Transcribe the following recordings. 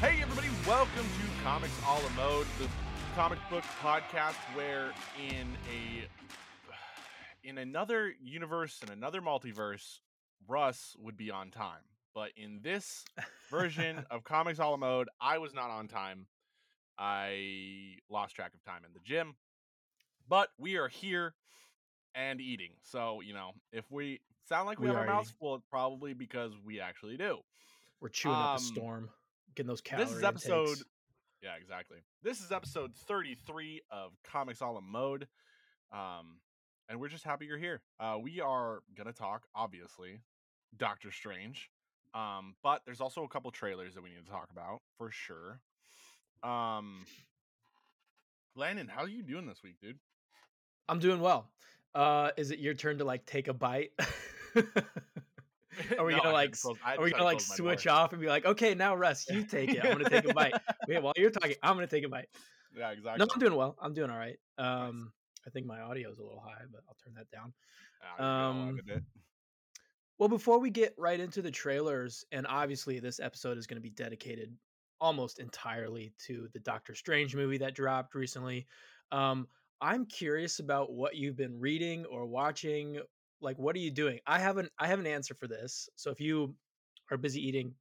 Hey, everybody, welcome to Comics All a Mode, the comic book podcast where in a in another universe and another multiverse, Russ would be on time. But in this version of Comics All a Mode, I was not on time. I lost track of time in the gym. But we are here and eating. So, you know, if we sound like we, We have our mouths full, it's probably because we actually do. We're chewing up Um, a storm, getting those calorie this is episode intakes. yeah exactly this is episode 33 of comics all in mode um and we're just happy you're here uh we are gonna talk obviously doctor strange um but there's also a couple trailers that we need to talk about for sure um landon how are you doing this week dude I'm doing well. Uh, is it your turn to like take a bite? Are we No, gonna like? close- Are we gonna like switch door. off and be like, okay, now Russ, you take it. I'm gonna take a bite. Wait, while you're talking, I'm gonna take a bite. yeah exactly No, I'm doing well. I'm doing all right. Um, I think my audio is a little high, but I'll turn that down. Ah, you're good, I'll um. Well, before we get right into the trailers, and obviously this episode is going to be dedicated almost entirely to the Doctor Strange movie that dropped recently. Um, I'm curious about what you've been reading or watching. Like, what are you doing? I haven't. I have an answer for this. So if you are busy eating,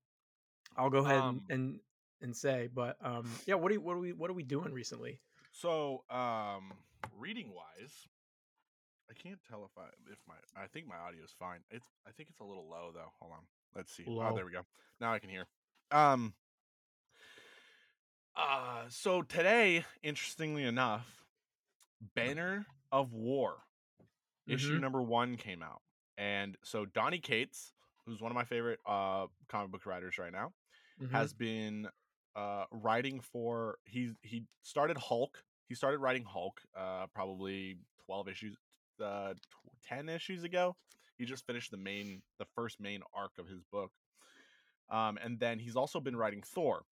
I'll go ahead Um, and, and and say. But um, yeah, what are you, what are we what are we doing recently? So, um, reading wise, I can't tell if I if my I think my audio is fine. It's I think it's a little low though. Hold on, let's see. Oh, there we go. Now I can hear. Um. Uh, so today, interestingly enough, Banner of War issue Mhm. number one came out, and so Donny Cates, who's one of my favorite uh comic book writers right now, Mhm. has been uh writing for he he started Hulk. He started writing Hulk uh probably 12 issues uh 10 issues ago. He just finished the main the first main arc of his book. Um and then he's also been writing Thor.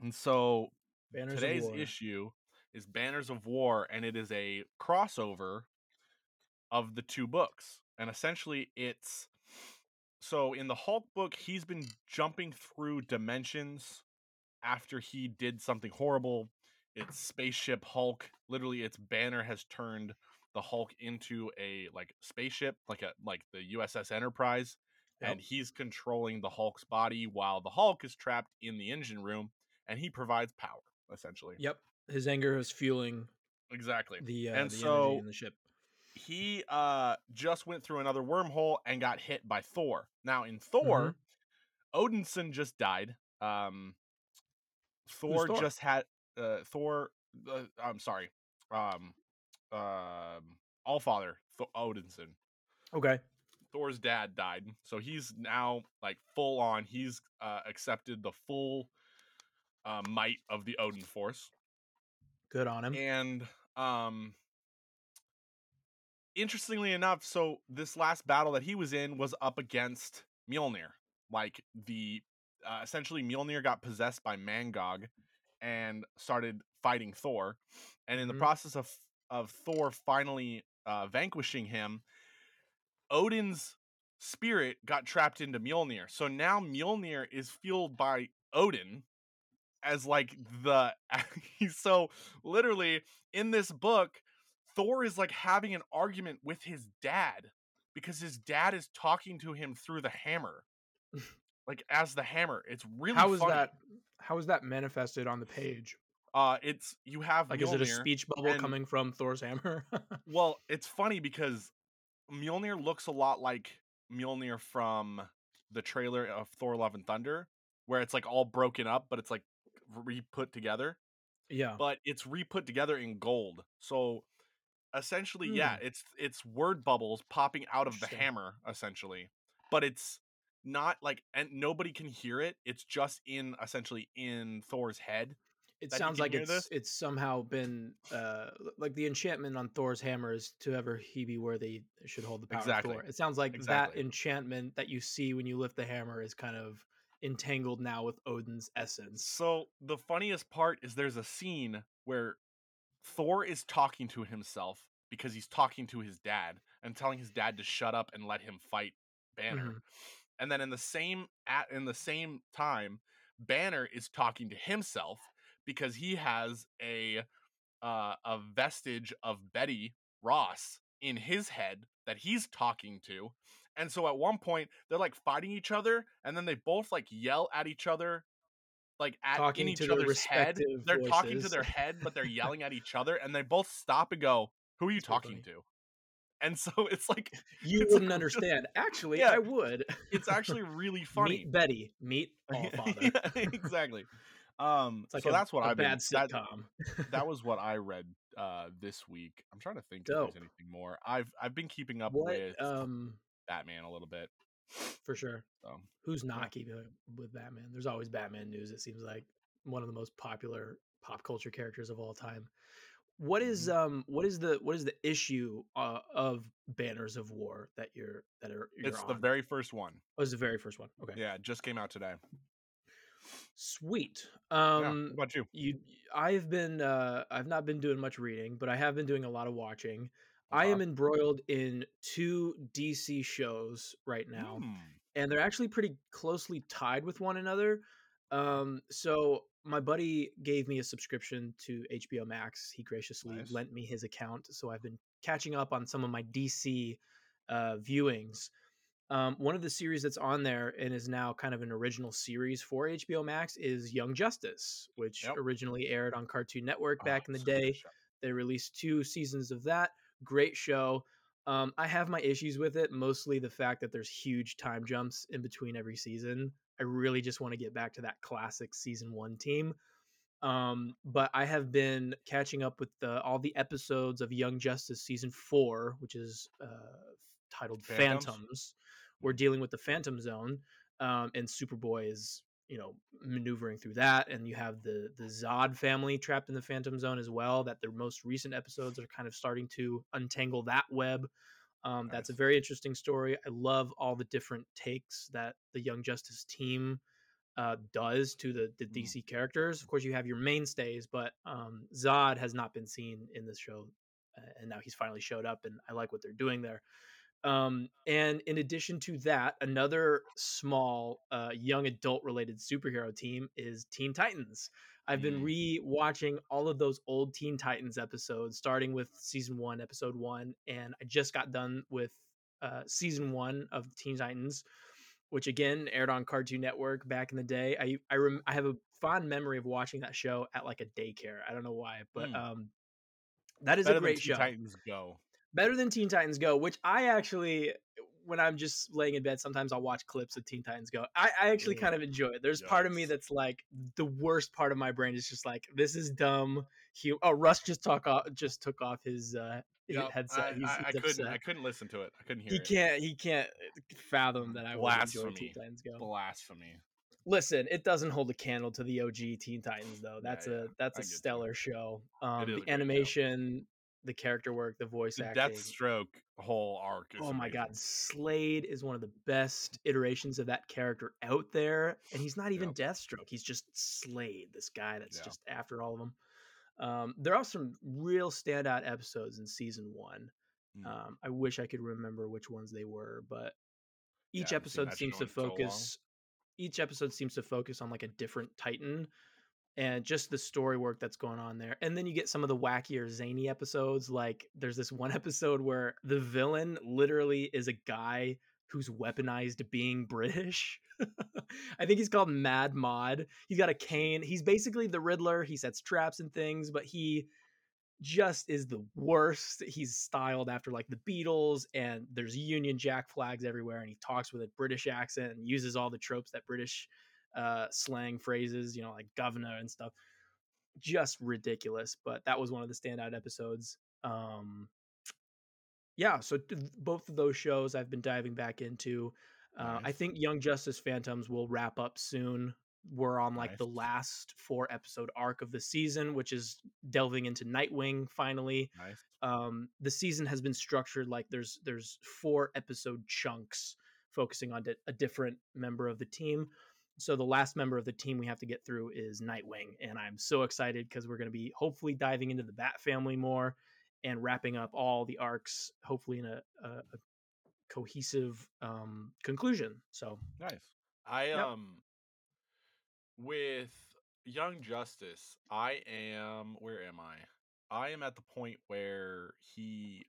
And so Banners today's issue is Banners of War and it is a crossover of the two books. And essentially it's so in the Hulk book he's been jumping through dimensions after he did something horrible. It's spaceship Hulk. Literally its banner has turned the Hulk into a like spaceship, like a like the USS Enterprise. And he's controlling the Hulk's body while the Hulk is trapped in the engine room and he provides power, essentially. Yep. His anger is fueling Exactly. the uh, And the so- energy in the ship. He uh just went through another wormhole and got hit by Thor. Now in Thor, Odinson just died. Um Thor, Thor? just had uh Thor uh, I'm sorry. Um um Allfather Th- Odinson. Okay. Thor's dad died. So he's now like full on. He's uh accepted the full uh, might of the Odin force Good on him. and um interestingly enough so this last battle that he was in was up against Mjolnir like the uh, essentially Mjolnir got possessed by Mangog and started fighting Thor and in the Mhm. process of of Thor finally uh, vanquishing him Odin's spirit got trapped into Mjolnir so now Mjolnir is fueled by Odin as like the so literally in this book thor is like having an argument with his dad because his dad is talking to him through the hammer like as the hammer it's really how is funny. that? How is that manifested on the page? uh it's you have Like, is it a speech bubble and- coming from Thor's hammer? well it's funny because Mjolnir looks a lot like Mjolnir from the trailer of Thor Love and Thunder where it's like all broken up but it's like re-put together yeah. but it's re-put together in gold. So essentially, yeah, Hmm. it's it's word bubbles popping out of the hammer, essentially. But it's not like and nobody can hear it. It's just in essentially in Thor's head. It sounds like it's this? it's somehow been uh like the enchantment on Thor's hammer is to ever he be worthy should hold the power Exactly. of Thor. It sounds like Exactly. that enchantment that you see when you lift the hammer is kind of entangled now with Odin's essence. So the funniest part is there's a scene where Thor is talking to himself because he's talking to his dad and telling his dad to shut up and let him fight Banner. Mhm. And then in the same at in the same time, Banner is talking to himself because he has a uh, a vestige of Betty Ross in his head that he's talking to. And so at one point they're like fighting each other and then they both like yell at each other like at Talking in each other's head. They're talking to their head but they're yelling at each other and they both stop and go, "Who are you talking funny. to?" And so it's like You it's wouldn't understand. Actually, Yeah. I would. it's actually really funny. Meet Betty. Meet All Father. Yeah, exactly. Um like so a, that's what a I've been bad that, sitcom. that was what I read uh this week. I'm trying to think if there's anything more. I've I've been keeping up what? with Um, Batman a little bit. For sure. So Who's Yeah. not keeping up with Batman? There's always Batman news. It seems like one of the most popular pop culture characters of all time. What is, Mm-hmm. um what is the what is the issue uh, of Banners of War that you're that are you're it's on? the very first one. oh, it's the very first one. Okay, Yeah, it just came out today. sweet. yeah. Um, What about you? you I've been uh I've not been doing much reading, but I have been doing a lot of watching. I am embroiled in two DC shows right now. Hmm, and they're actually pretty closely tied with one another. Um, so my buddy gave me a subscription to HBO Max. He graciously Nice. lent me his account, so I've been catching up on some of my DC uh, viewings. Um, one of the series that's on there and is now kind of an original series for HBO Max is Young Justice, which Yep. originally aired on Cartoon Network Oh, back in the such a good day. They released two seasons of that. Great show. Um, I have my issues with it, mostly the fact that there's huge time jumps in between every season. I really just want to get back to that classic season one team. Um, but I have been catching up with the, all the episodes of Young Justice season four, which is uh, titled Phantoms? Phantoms. We're dealing with the Phantom Zone, um, and Superboy is you know maneuvering through that, and you have the the Zod family trapped in the Phantom Zone as well. That their most recent episodes are kind of starting to untangle that web. Um, That's a very interesting story. I love all the different takes that the Young Justice team uh, does to the, the Mm. DC characters. Of course, you have your mainstays, but um, Zod has not been seen in this show, uh, and now he's finally showed up, and I like what they're doing there. Um, and in addition to that, another small uh, young adult related superhero team is Teen Titans. I've been Mm. re-watching all of those old Teen Titans episodes, starting with season one, episode one, and I just got done with uh, season one of Teen Titans, which again aired on Cartoon Network back in the day. I I, rem- I have a fond memory of watching that show at like a daycare. I don't know why, but Mm. um, that is Better a great show Titans Go. Better than Teen Titans Go, which I actually, when I'm just laying in bed, sometimes I'll watch clips of Teen Titans Go. I, I actually Ugh. kind of enjoy it. There's part of me that's like the worst part of my brain is just like this is dumb. He, oh, Russ just talk off, just took off his uh, Yep, headset. I, He's, I, I couldn't. I couldn't listen to it. I couldn't hear He it. can't. He can't fathom that I would enjoy Blasphemy. Teen Titans Go. Blasphemy. Listen, it doesn't hold a candle to the OG Teen Titans though. That's yeah, a that's I a stellar show. Um, the animation, the character work, the voice The acting. Deathstroke whole arc is Oh my god. Slade is one of the best iterations of that character out there, and he's not even. Deathstroke. He's just Slade, this guy that's Yeah. just after all of them. Um, there are some real standout episodes in season one. Mm. Um, I wish I could remember which ones they were, but each I episode seems to in so focus. each episode seems to focus on like a different Titan, and just the story work that's going on there. And then you get some of the wackier, zany episodes. Like there's this one episode where the villain literally is a guy who's weaponized being British. I think he's called Mad Mod. He's got a cane. He's basically the Riddler. He sets traps and things, but he just is the worst. He's styled after like the Beatles, and there's Union Jack flags everywhere, and he talks with a British accent and uses all the tropes that British uh, slang phrases, you know, like governor and stuff. Just ridiculous, but that was one of the standout episodes. Um, yeah, so th- both of those shows I've been diving back into. Uh, I think Young Justice Phantoms will wrap up soon. We're on like the last four episode arc of the season, which is delving into Nightwing finally. Nice. Um, the season has been structured like there's there's four episode chunks focusing on di- a different member of the team. So the last member of the team we have to get through is Nightwing, and I'm so excited because we're going to be hopefully diving into the Bat family more and wrapping up all the arcs, hopefully in a, a, a cohesive um, conclusion. So Nice. I Yep. um with Young Justice, I am where am I? I am at the point where he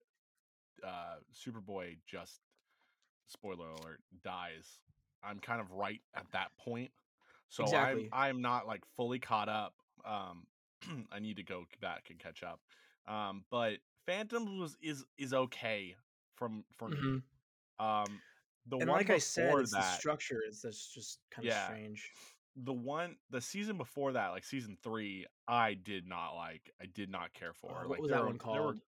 uh Superboy just spoiler alert dies. I'm kind of right at that point. So Exactly. I'm I'm not like fully caught up. Um I need to go back and catch up. Um but Phantoms was is is okay from for me. Mhm. Um the And one like I said, it's the that, structure is that's just kind of strange. the one the season before that, like season 3, I did not like. I did not care Uh, for. what Like was that were one there were called?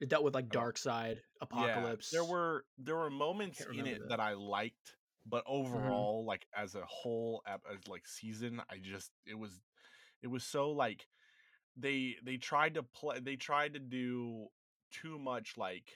It dealt with like Darkseid, Yeah, there were there were moments in it that. that I liked, but Mhm. overall, like as a whole, as like season, I just it was it was so like they they tried to play they tried to do too much like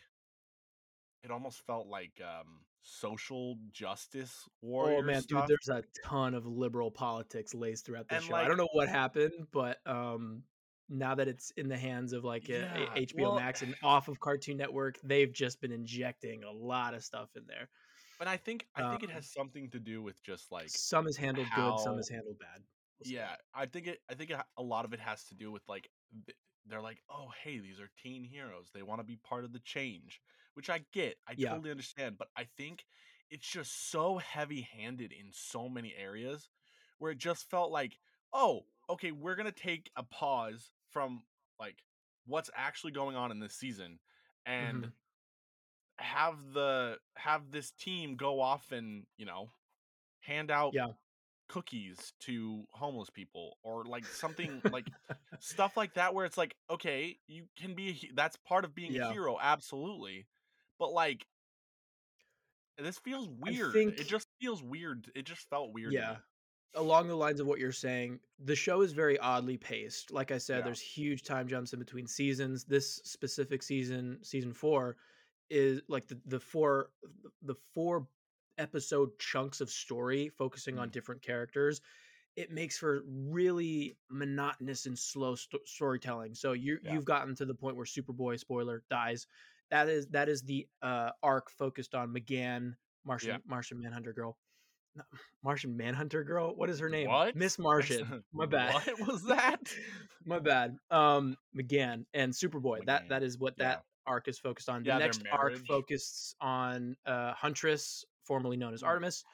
it almost felt like um social justice war. Oh man, dude, there's a ton of liberal politics laced throughout this and show. I don't know what happened, but um now that it's in the hands of like a, yeah HBO well Max and off of Cartoon Network, they've just been injecting a lot of stuff in there. but I think I think it Um has something to do with just like some is handled good, some is handled bad. We'll. Yeah, I think it. I think it, a lot of it has to do with like they're like, oh, hey, these are teen heroes. They want to be part of the change, which I get. I Yeah. totally understand. But I think it's just so heavy-handed in so many areas, where it just felt like, oh, okay, we're gonna take a pause from like what's actually going on in this season, and Mhm. have the have this team go off and you know hand out Yeah. cookies to homeless people or like something like stuff like that where it's like okay you can be a, that's part of being a hero absolutely but like this feels weird it just feels weird it just felt weird yeah. Along the lines of what you're saying, the show is very oddly paced. Like I said, yeah there's huge time jumps in between seasons. This specific season, season four, is like the the four the four episode chunks of story focusing on Mm, different characters. It makes for really monotonous and slow sto- storytelling. So you yeah you've gotten to the point where Superboy spoiler dies. That is that is the uh, arc focused on M'gann, yeah Martian Martian Manhunter girl Martian Manhunter girl. What is her name? what Miss Martian. My bad. what was that My bad. Um, M'gann and Superboy. That that is what yeah that arc is focused on. The yeah next arc focuses on uh, Huntress, formerly known as Mm, Artemis,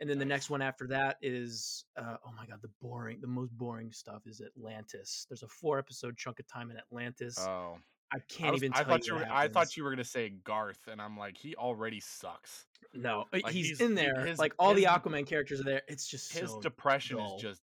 and then the next one after that is uh, oh my god, the boring, the most boring stuff is Atlantis. There's a four episode chunk of time in Atlantis. oh I i can't was even i tell you thought you were i thought you were gonna say garth and i'm like he already sucks No, uh, like he's he's in he, there. his Like all the Aquaman characters are there. It's just his so depression is just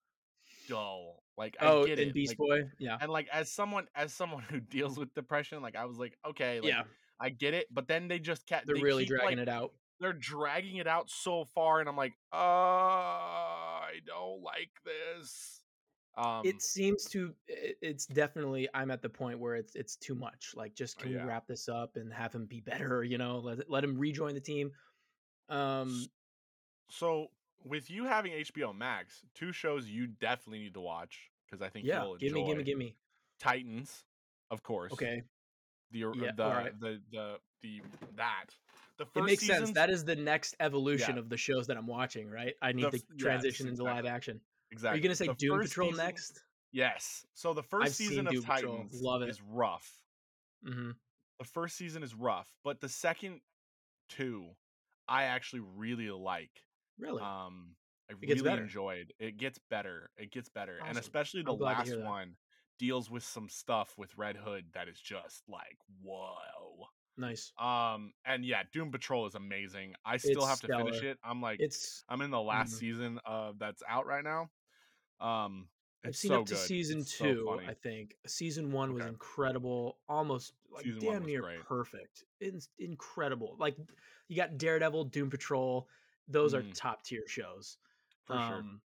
dull. Like I Oh, get in it. Beast Like Boy, yeah, and like as someone as someone who deals with depression, like I was like, okay, like yeah. I get it, but then they just kept They're they really keep like dragging it out. they're dragging it out so far and I'm like, uh I don't like this. Um It seems to it's definitely I'm at the point where it's it's too much. Like, just uh, can we yeah. wrap this up and have him be better, you know? Let let him rejoin the team. Um, So with you having HBO Max, two shows you definitely need to watch because I think yeah, you'll gimme, gimme, gimme. Titans, of course. Okay, The yeah, the alright. the the the that. The It first makes sense. That is the next evolution yeah. of the shows that I'm watching, right? I The need to f- yes, transition into live exactly. Are you gonna say The Doom Patrol season, next? yes. So the I've first season seen of Doom Patrol. Titans Love it. is rough. Mhm. The first season is rough, but the second two, I actually really like. Really? Um, I It really enjoyed. It gets better. It gets better, and especially the to last one deals with some stuff with Red Hood that is just like whoa. Nice. Um, and yeah, Doom Patrol is amazing. I still It's have to finish it. I'm like, It's I'm in the last mhm. season of that's out right now. Um, I've seen so up to good. season It's two, funny. I think. Season one was incredible, almost like Season damn near great. perfect. It's incredible. Like you got Daredevil, Doom Patrol. Those are Mm, top tier shows. for sure. Um,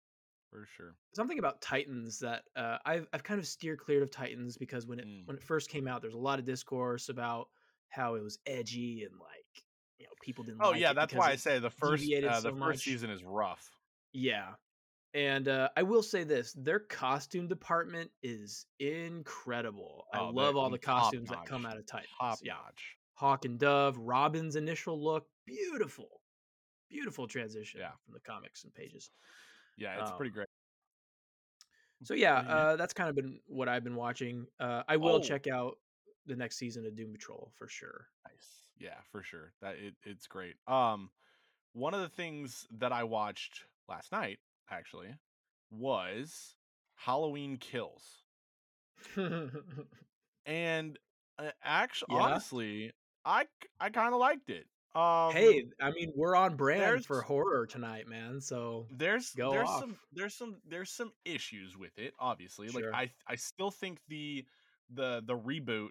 For sure. something about Titans that uh, I've I've kind of steered clear of Titans because when it Mm. when it first came out, there's a lot of discourse about how it was edgy and like you know people didn't Oh like yeah, that's why I say the first uh, the so first much. season is rough. Yeah. And uh, I will say this: their costume department is incredible. I Oh, love all the costumes that come out of Titans. Top Yeah, notch. Hawk and Dove, Robin's initial look, beautiful, beautiful transition Yeah. from the comics and pages. Yeah, it's pretty Um, great. so yeah, yeah. uh, that's kind of been what I've been watching. Uh, I will Oh, check out the next season of Doom Patrol for sure. nice. Yeah, for sure. That it, it's great. Um, one of the things that I watched last night actually was Halloween Kills, and uh, actually, yeah. honestly, I kind of liked it. Um, Hey, I mean, we're on brand for horror tonight, man. So there's there's some there's some there's some issues with it. Obviously, like I I still think the the the reboot,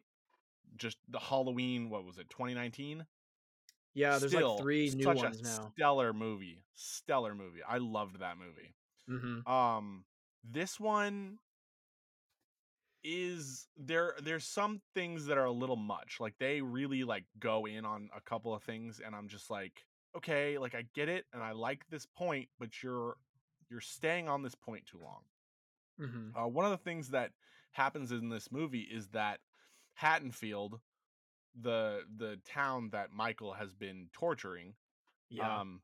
just the Halloween, what was it, 2019? Yeah, there's like three new such a ones now. stellar movie. Stellar movie. I loved that movie. hmm Um this one is there there's some things that are a little much. Like they really like go in on a couple of things and I'm just like, okay, like I get it and I like this point, but you're you're staying on this point too long. hmm Uh, one of the things that happens in this movie is that Haddonfield, the the town that Michael has been torturing, Yeah. um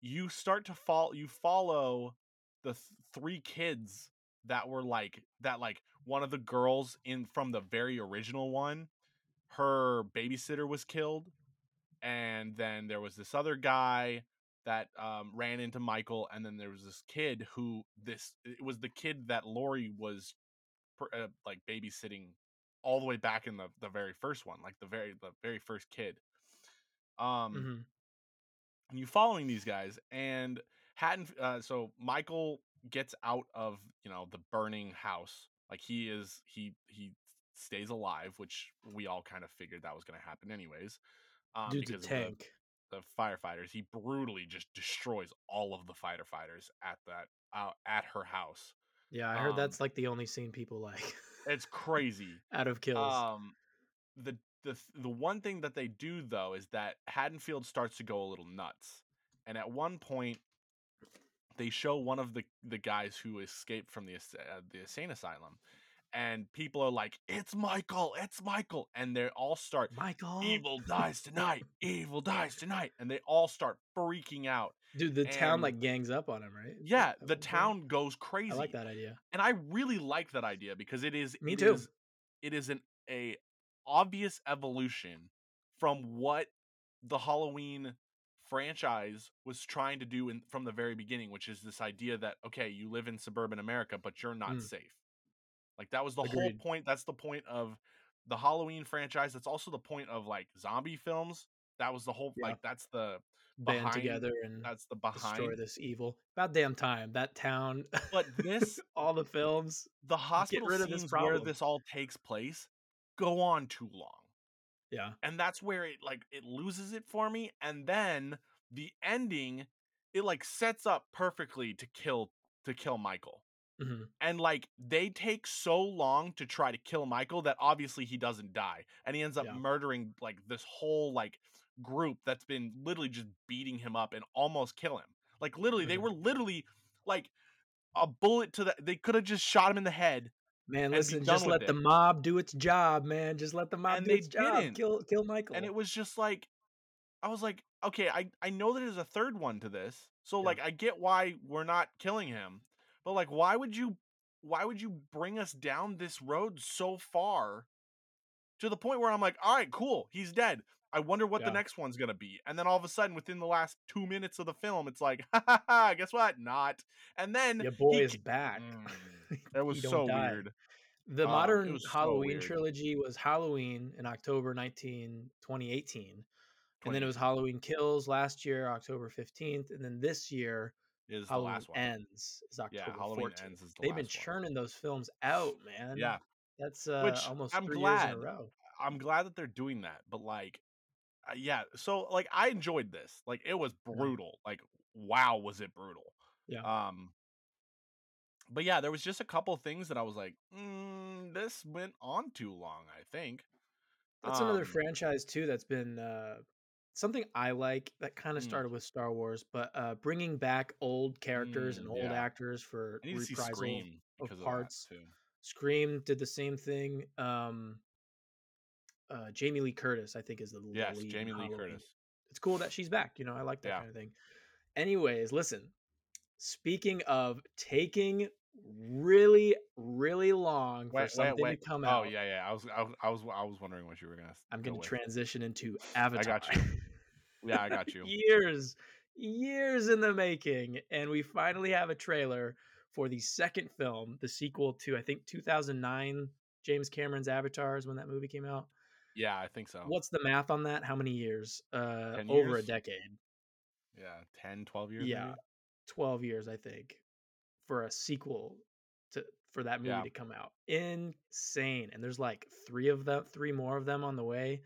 you start to fall you follow the th- three kids that were like that like one of the girls in from the very original one her babysitter was killed and then there was this other guy that um, ran into michael and then there was this kid who this it was the kid that laurie was uh, like babysitting all the way back in the, the very first one like the very the very first kid. Um hmm and you following these guys and Hatton uh, so Michael gets out of you know the burning house like he is he he stays alive which we all kind of figured that was going to happen anyways um Dude's a because the the firefighters. He brutally just destroys all of the fighter fighters at that uh, at her house. Yeah, I heard um that's like the only scene people like it's crazy out of kills. um the the the one thing that they do though is that Haddonfield starts to go a little nuts. And at one point they show one of the the guys who escaped from the uh, the insane asylum and people are like it's Michael, it's Michael and they all start Michael, evil dies tonight, evil dies tonight and they all start freaking out. Dude, the town like gangs up on him, right? yeah, the town goes crazy I like that idea. and I really like that idea because it is Me it too. is- it is an a obvious evolution from what the Halloween franchise was trying to do in, from the very beginning, which is this idea that okay, you live in suburban America, but you're not Mm. safe. Like that was the Agreed. whole point. That's the point of the Halloween franchise. That's also the point of like zombie films. That was the whole Yeah. like that's the Band together and that's the destroy behind. this evil. About damn time. That town, But this all the films. the hospital rid of this where this all takes place go on too long. Yeah. and that's where it like it loses it for me and then the ending it like sets up perfectly to kill to kill michael hmm and like they take so long to try to kill michael that obviously he doesn't die and he ends up Yeah. murdering like this whole like group that's been literally just beating him up and almost kill him like literally they Mhm. were literally like a bullet to the they could have just shot him in the head Man, listen, just let the mob do its job, man. Just let the mob And do its job. didn't. Kill kill Michael. and it was just like I was like, okay, I I know that there's a third one to this, so Yeah. like I get why we're not killing him, but like why would you why would you bring us down this road so far to the point where I'm like, all right, cool, he's dead. I wonder what Yeah. the next one's gonna be, and then all of a sudden, within the last two minutes of the film, it's like, ha ha ha, guess what? Not, and then Your boy he is back. that was so die. weird. The Um, modern was so Halloween trilogy was Halloween in October 19, 2018. And then it was Halloween Kills last year, October 15th. And then this year, is the Halloween last one. Ends is October Yeah, Halloween 14th. ends is the They've been last one. churning those films out, man. Yeah, That's uh, Which almost I'm three years in glad. a row. I'm glad that they're doing that, but like, uh, yeah. So like, I enjoyed this. Like, it was brutal. Like, wow, was it brutal? Yeah. Um. But yeah, there was just a couple things that I was like, mm, this went on too long. I think. That's another Um, franchise too that's been uh, something I like that kind of Mm. started with Star Wars, but uh, bringing back old characters and Mm, old yeah. actors for I need to see reprisal of of, parts. Scream did the same thing. Um, uh, Jamie Lee Curtis, I think, is the Yes, lead Jamie Lee. Curtis. It's cool that she's back. You know, I like that Yeah. kind of thing. Anyways, listen. Speaking of taking really, really long for Wait, wait, something to come Oh out Oh yeah, yeah. I was, I was, I was, I was wondering what you were gonna I'm gonna with. transition into Avatar. I got you. Yeah, I got you. years, years in the making, and we finally have a trailer for the second film, the sequel to I think 2009 James Cameron's Avatar is when that movie came out. Yeah, I think so. What's the math on that? How many years? Uh, 10 over a decade. Yeah, 10, 12 years. Yeah, maybe? 12 years I think for a sequel to for that movie Yeah. to come out. Insane. And there's like 3 of them, 3 more of them on the way.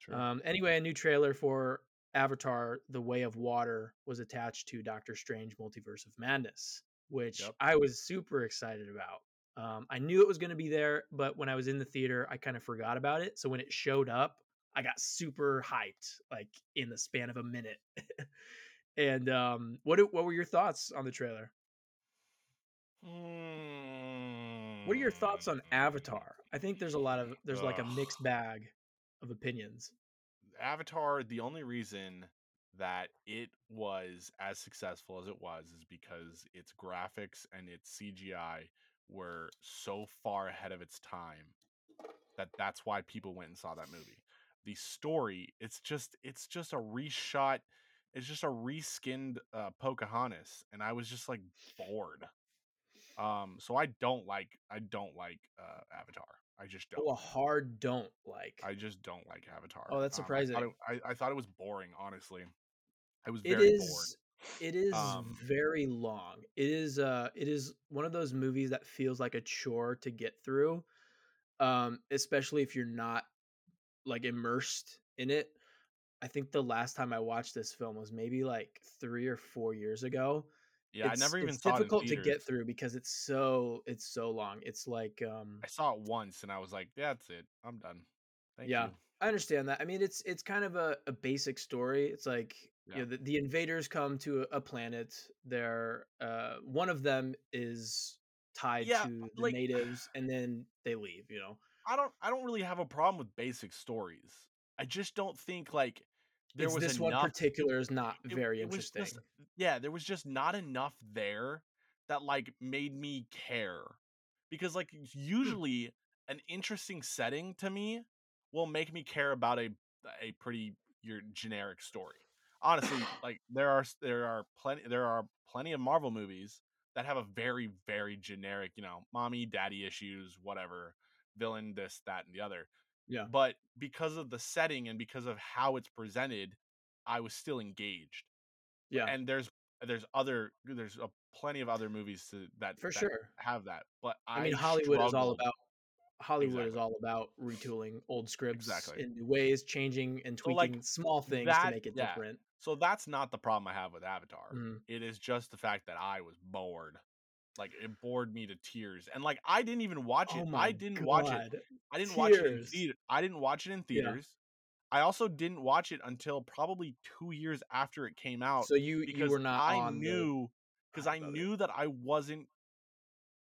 True. Um, anyway, a new trailer for Avatar: The Way of Water was attached to Doctor Strange: Multiverse of Madness, which Yep. I was super excited about. Um, I knew it was going to be there, but when I was in the theater, I kind of forgot about it. So when it showed up, I got super hyped, like in the span of a minute. and um, what do- what were your thoughts on the trailer? What are your thoughts on Mm, Avatar? I think there's a lot of there's like a mixed bag of opinions. Avatar, the only reason that it was as successful as it was is because its graphics and its CGI were so far ahead of its time that that's why people went and saw that movie. The story, it's just it's just a reshot, it's just a reskinned uh, Pocahontas, and I was just like bored. Um, so I don't like I don't like uh, Avatar. I just don't. Oh, a hard don't like. I just don't like Avatar. Oh, that's Um, I thought, surprising. it, I, I thought it was boring. Honestly, I was very bored. It is Um, very long. It is uh it is one of those movies that feels like a chore to get through. Um especially if you're not like immersed in it. I think the last time I watched this film was maybe like 3 or 4 years ago. Yeah, I It's never even it's saw it difficult to get through because it's so it's so long. It's like um I saw it once and I was like, that's it. I'm done. Thank yeah. you." I understand that. I mean, it's it's kind of a, a basic story. It's like you know, the, the invaders come to a, planet. They're uh, one of them is tied Yeah, to the like- natives, and then they leave. You know, I don't. I don't really have a problem with basic stories. I just don't think like there it's was this enough. one particular is not it- very it interesting. just- yeah, there was just not enough there that like made me care. Because like Hmm. usually an interesting setting to me will make me care about a a pretty your generic story. Honestly, like there are there are plenty there are plenty of Marvel movies that have a very very generic, you know, mommy daddy issues, whatever, villain this that and the other. Yeah. But because of the setting and because of how it's presented, I was still engaged yeah, and there's there's other there's a plenty of other movies to, that for that sure. have that but i, I mean, Hollywood is all about Hollywood is all about retooling old scripts Exactly. in new ways, changing and So, tweaking like, small things to make it yeah. different. So that's not the problem i have with avatar Mhm. it is just the fact that i was bored like it bored me to tears and like i didn't even watch it Oh i didn't watch it i didn't watch it in Tears. theater i didn't watch it in theaters i also didn't watch it until probably two years after it came out So you you were not i the knew because i of it. knew that i wasn't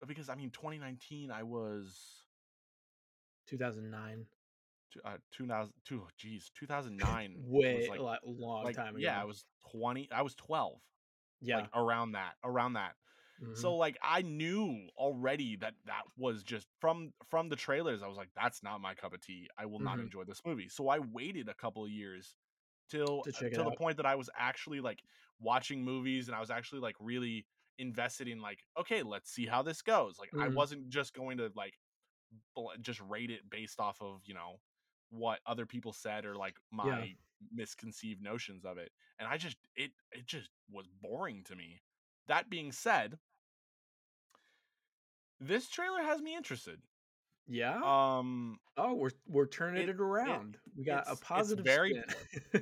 because i mean 2019 i was 2009. Two, uh, 2000 two, geez, 2009 way was like, a long like time ago. yeah, I was 20, I was 12, yeah. like around that, around that. mhm. So like I knew already that that was just from from the trailers. I was like, that's not my cup of tea. I will not Mhm. enjoy this movie. So I waited a couple of years till To till the out. point that I was actually like watching movies and I was actually like really invested in like, okay, let's see how this goes. Like I Mhm. wasn't just going to like bl- just rate it based off of you know what other people said or like my misconceived notions of it and i just it it just was boring to me that being said this trailer has me interested yeah. um oh, we're we're turning it- it, around. we got it's- a it's positive very-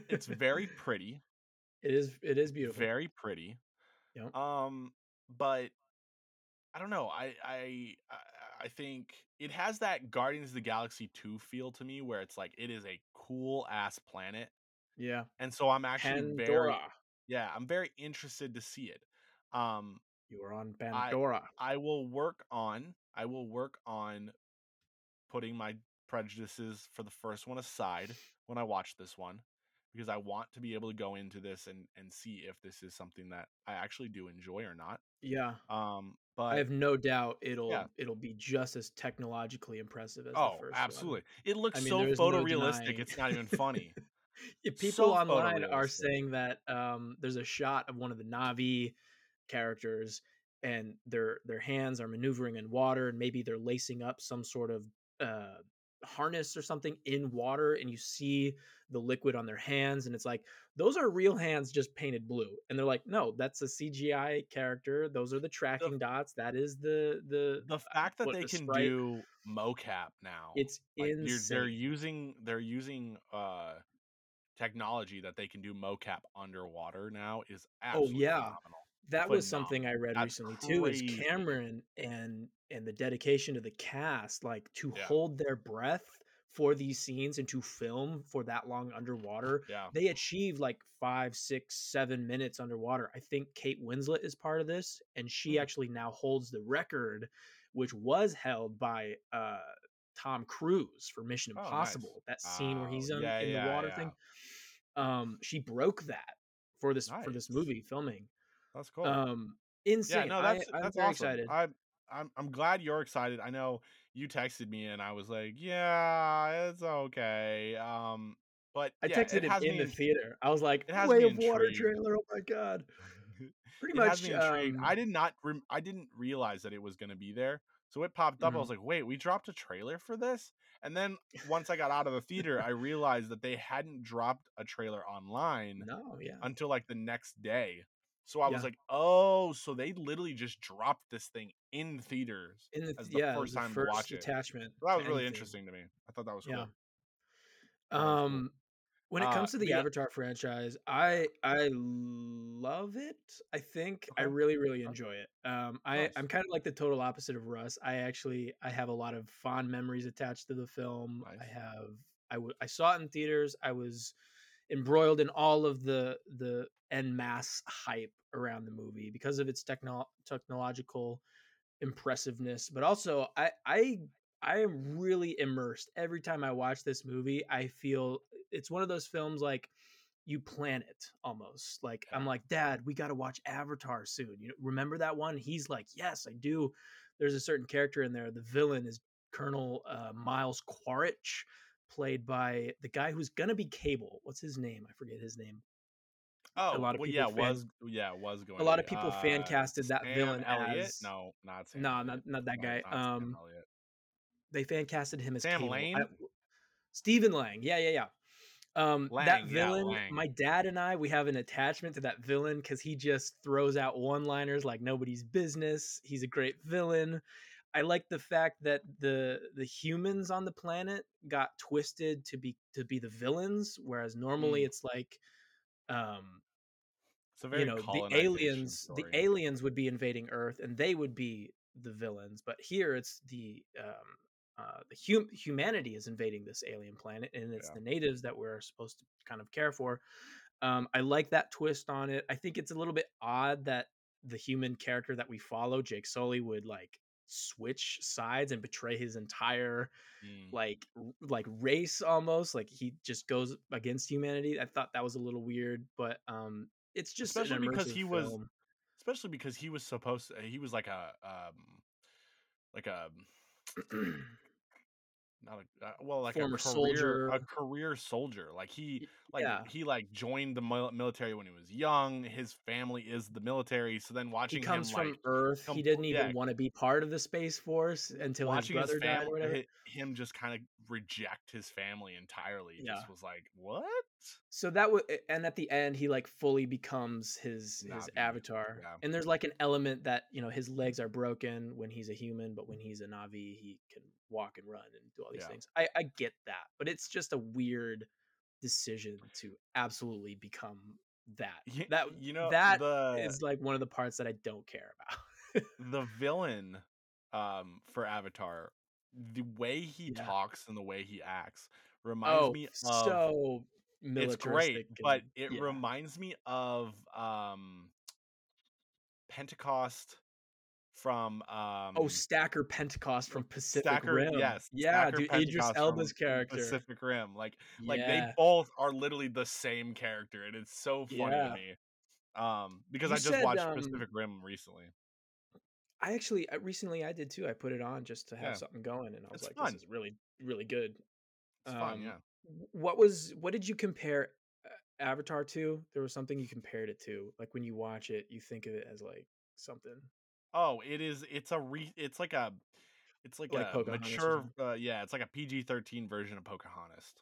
it's very pretty it is it is beautiful. very pretty Yep. um but i don't know I, I i i think it has that guardians of the galaxy 2 feel to me where it's like it is a cool ass planet yeah. and so i'm actually very yeah i'm very interested to see it um You are on Pandora. i will work on i will work on putting my prejudices for the first one aside when i watch this one because I want to be able to go into this and and see if this is something that I actually do enjoy or not. Yeah. Um, I have no doubt it'll yeah. it'll be just as technologically impressive as the Oh, first one. absolutely. It I looks mean, so is no photorealistic. It's not even funny. People So online are saying that um, there's a shot of one of the Na'vi characters and their their hands are maneuvering in water and maybe they're lacing up some sort of uh, harness or something in water and you see the liquid on their hands and it's like those are real hands just painted blue and they're like no that's a CGI character those are the The tracking dots that is the the the uh, fact that what they the can sprite do mocap now, it's like they're using they're using uh technology that they can do mocap underwater now is oh absolutely yeah phenomenal. That was something I read That's recently too. Is. Cameron and and the dedication to the cast, like to Yeah. hold their breath for these scenes and to film for that long underwater. Yeah. They achieved like five, six, seven minutes underwater. I think Kate Winslet is part of this, and she Mm. actually now holds the record, which was held by uh Tom Cruise for Mission Oh, nice. Impossible. That scene where he's on yeah, in the water thing. Um, she broke that for this for this movie filming. That's cool. Um, Yeah, insane. no, I that's I'm that's very awesome. excited. I I'm I'm glad you're excited. I know you texted me and I was like, yeah, it's okay. Um, but I yeah, texted it him in the theater. I was like, it has "Way of Water trailer! Oh my god!" Pretty much. intrigued. I Um, did not rem- I didn't realize that it was going to be there. So it popped up. I mhm. was like, "Wait, we dropped a trailer for this?" And then once I got out of the theater, I realized that they hadn't dropped a trailer online No, yeah, until like the next day. So I was like, "Oh, so they literally just dropped this thing in theaters In the as the yeah, first the time to watch first it." So that was really anything. interesting to me. I thought that was cool. I thought that was cool. Um, when it Uh, comes to the yeah, Avatar franchise. I I love it. I think I really really enjoy it. Um, I Nice. I'm kind of like the total opposite of Russ. I actually I have a lot of fond memories attached to the film. I Nice. have I w- I saw it in theaters. I was embroiled in all of the the en masse hype around the movie because of its techno- technological impressiveness but also i i i am really immersed. Every time i watch this movie i feel it's one of those films like you plan it almost. Like i'm like dad we got to watch avatar soon. You know remember that one? He's like yes i do. There's a certain character in there. The villain is colonel uh, miles quaritch played by the guy who's gonna be cable what's his name i forget his name Oh, a lot of well, people yeah, fan was yeah, was going a lot of people fan Uh, casted that Sam villain Elliott? as No, not Sam no, not not that No, guy. not Um, they fan casted him as Sam Cable. I, Lane? Stephen Lang. Yeah, yeah, yeah. Um, that Lang, yeah, villain, Lang. my dad and I, we have an attachment to that villain because he just throws out one-liners like nobody's business. He's a great villain. I like the fact that the the humans on the planet got twisted to be to be the villains, whereas normally Mm. it's like um It's you know the aliens the aliens would be invading earth and they would be the villains but here it's the um uh the hum- humanity is invading this alien planet and it's Yeah. the natives that we're supposed to kind of care for um i like that twist on it i think it's a little bit odd that the human character that we follow jake sully would like switch sides and betray his entire Mm. like r- like race almost like he just goes against humanity i thought that was a little weird but um it's just Especially because he was especially because he was supposed to, he was like a um like a not a uh, well like Former a career soldier. a career soldier like he like yeah. he like joined the military when he was young his family is the military so then he watching comes him from like earth he didn't even yeah want to be part of the space force until his watching his brother died family whatever him just kind of reject his family entirely Yeah. just was like what so that would, and at the end he like fully becomes his his avatar yeah. and there's like an element that you know his legs are broken when he's a human but when he's a na'vi he can walk and run and do all these Yeah. things i i get that but it's just a weird decision to absolutely become that that you know that the is like one of the parts that i don't care about the villain um for Avatar, the way he Yeah. talks and the way he acts reminds oh me of so it's great, but it yeah. reminds me of um Pentecost from um, Oh, um Stacker Pentecost from Pacific Stacker, Rim. yes, Yeah, Stacker dude, Idris Elba's character. Pacific Rim. Like like they both are literally the same character, and it's so funny to me. Um, because You I just said, watched um Pacific Rim recently. I actually uh, recently I did too. I put it on just to have Yeah, something going, and I was it's like, fun. "This is really, really good." It's fun, Um, yeah. What was what did you compare uh, Avatar to? There was something you compared it to. Like when you watch it, you think of it as like something Oh, it is. It's a re. It's like a. It's like like a Pocahontas mature. Uh, yeah, it's like a PG thirteen version of Pocahontas.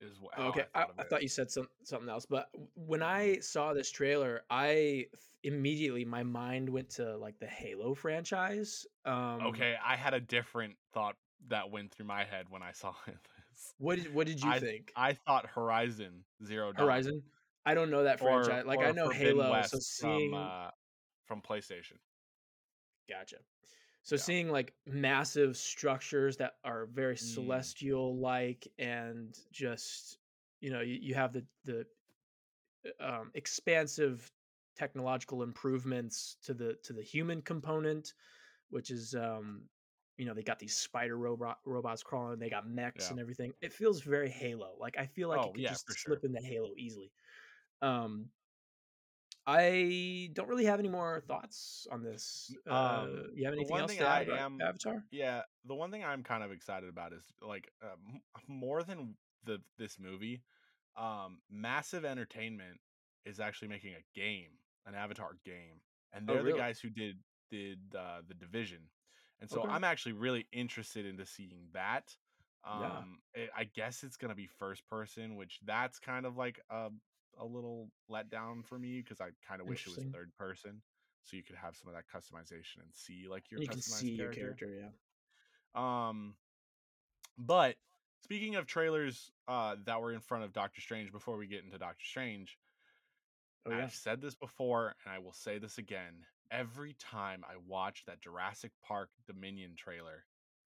Is wh- Oh, Okay, I I, thought of I thought you said some, something else, but when Mm. I saw this trailer, I th- immediately my mind went to like the Halo franchise. Um, Okay, I had a different thought that went through my head when I saw this. what did what did you I think? I thought Horizon Zero Dawn Horizon? I don't know that or franchise. Like I know Forbidden Halo, so West from seeing uh from PlayStation. Gotcha. So Yeah. seeing like massive structures that are very Mm, celestial like and just you know you, you have the the uh, um, expansive technological improvements to the to the human component which is um you know they got these spider robot robots crawling they got mechs yeah. and everything it feels very halo like i feel like it Oh could yeah, just slip sure. into halo easily um i don't really have any more thoughts on this uh Um, you have anything else to I add about am, avatar yeah, the one thing I'm kind of excited about is like uh, m- more than the this movie, um, Massive Entertainment is actually making a game, an Avatar game, and oh they're the really guys who did did uh, the Division, and so okay I'm actually really interested into seeing that. yeah Um, it, I guess it's gonna be first person, which that's kind of like a a little letdown for me because I kind of wish it was third person, so you could have some of that customization and see like your you can see customized your character. character yeah Um, but speaking of trailers uh, that were in front of Doctor Strange, before we get into Doctor Strange, oh yeah I've said this before and I will say this again. Every time I watch that Jurassic Park Dominion trailer,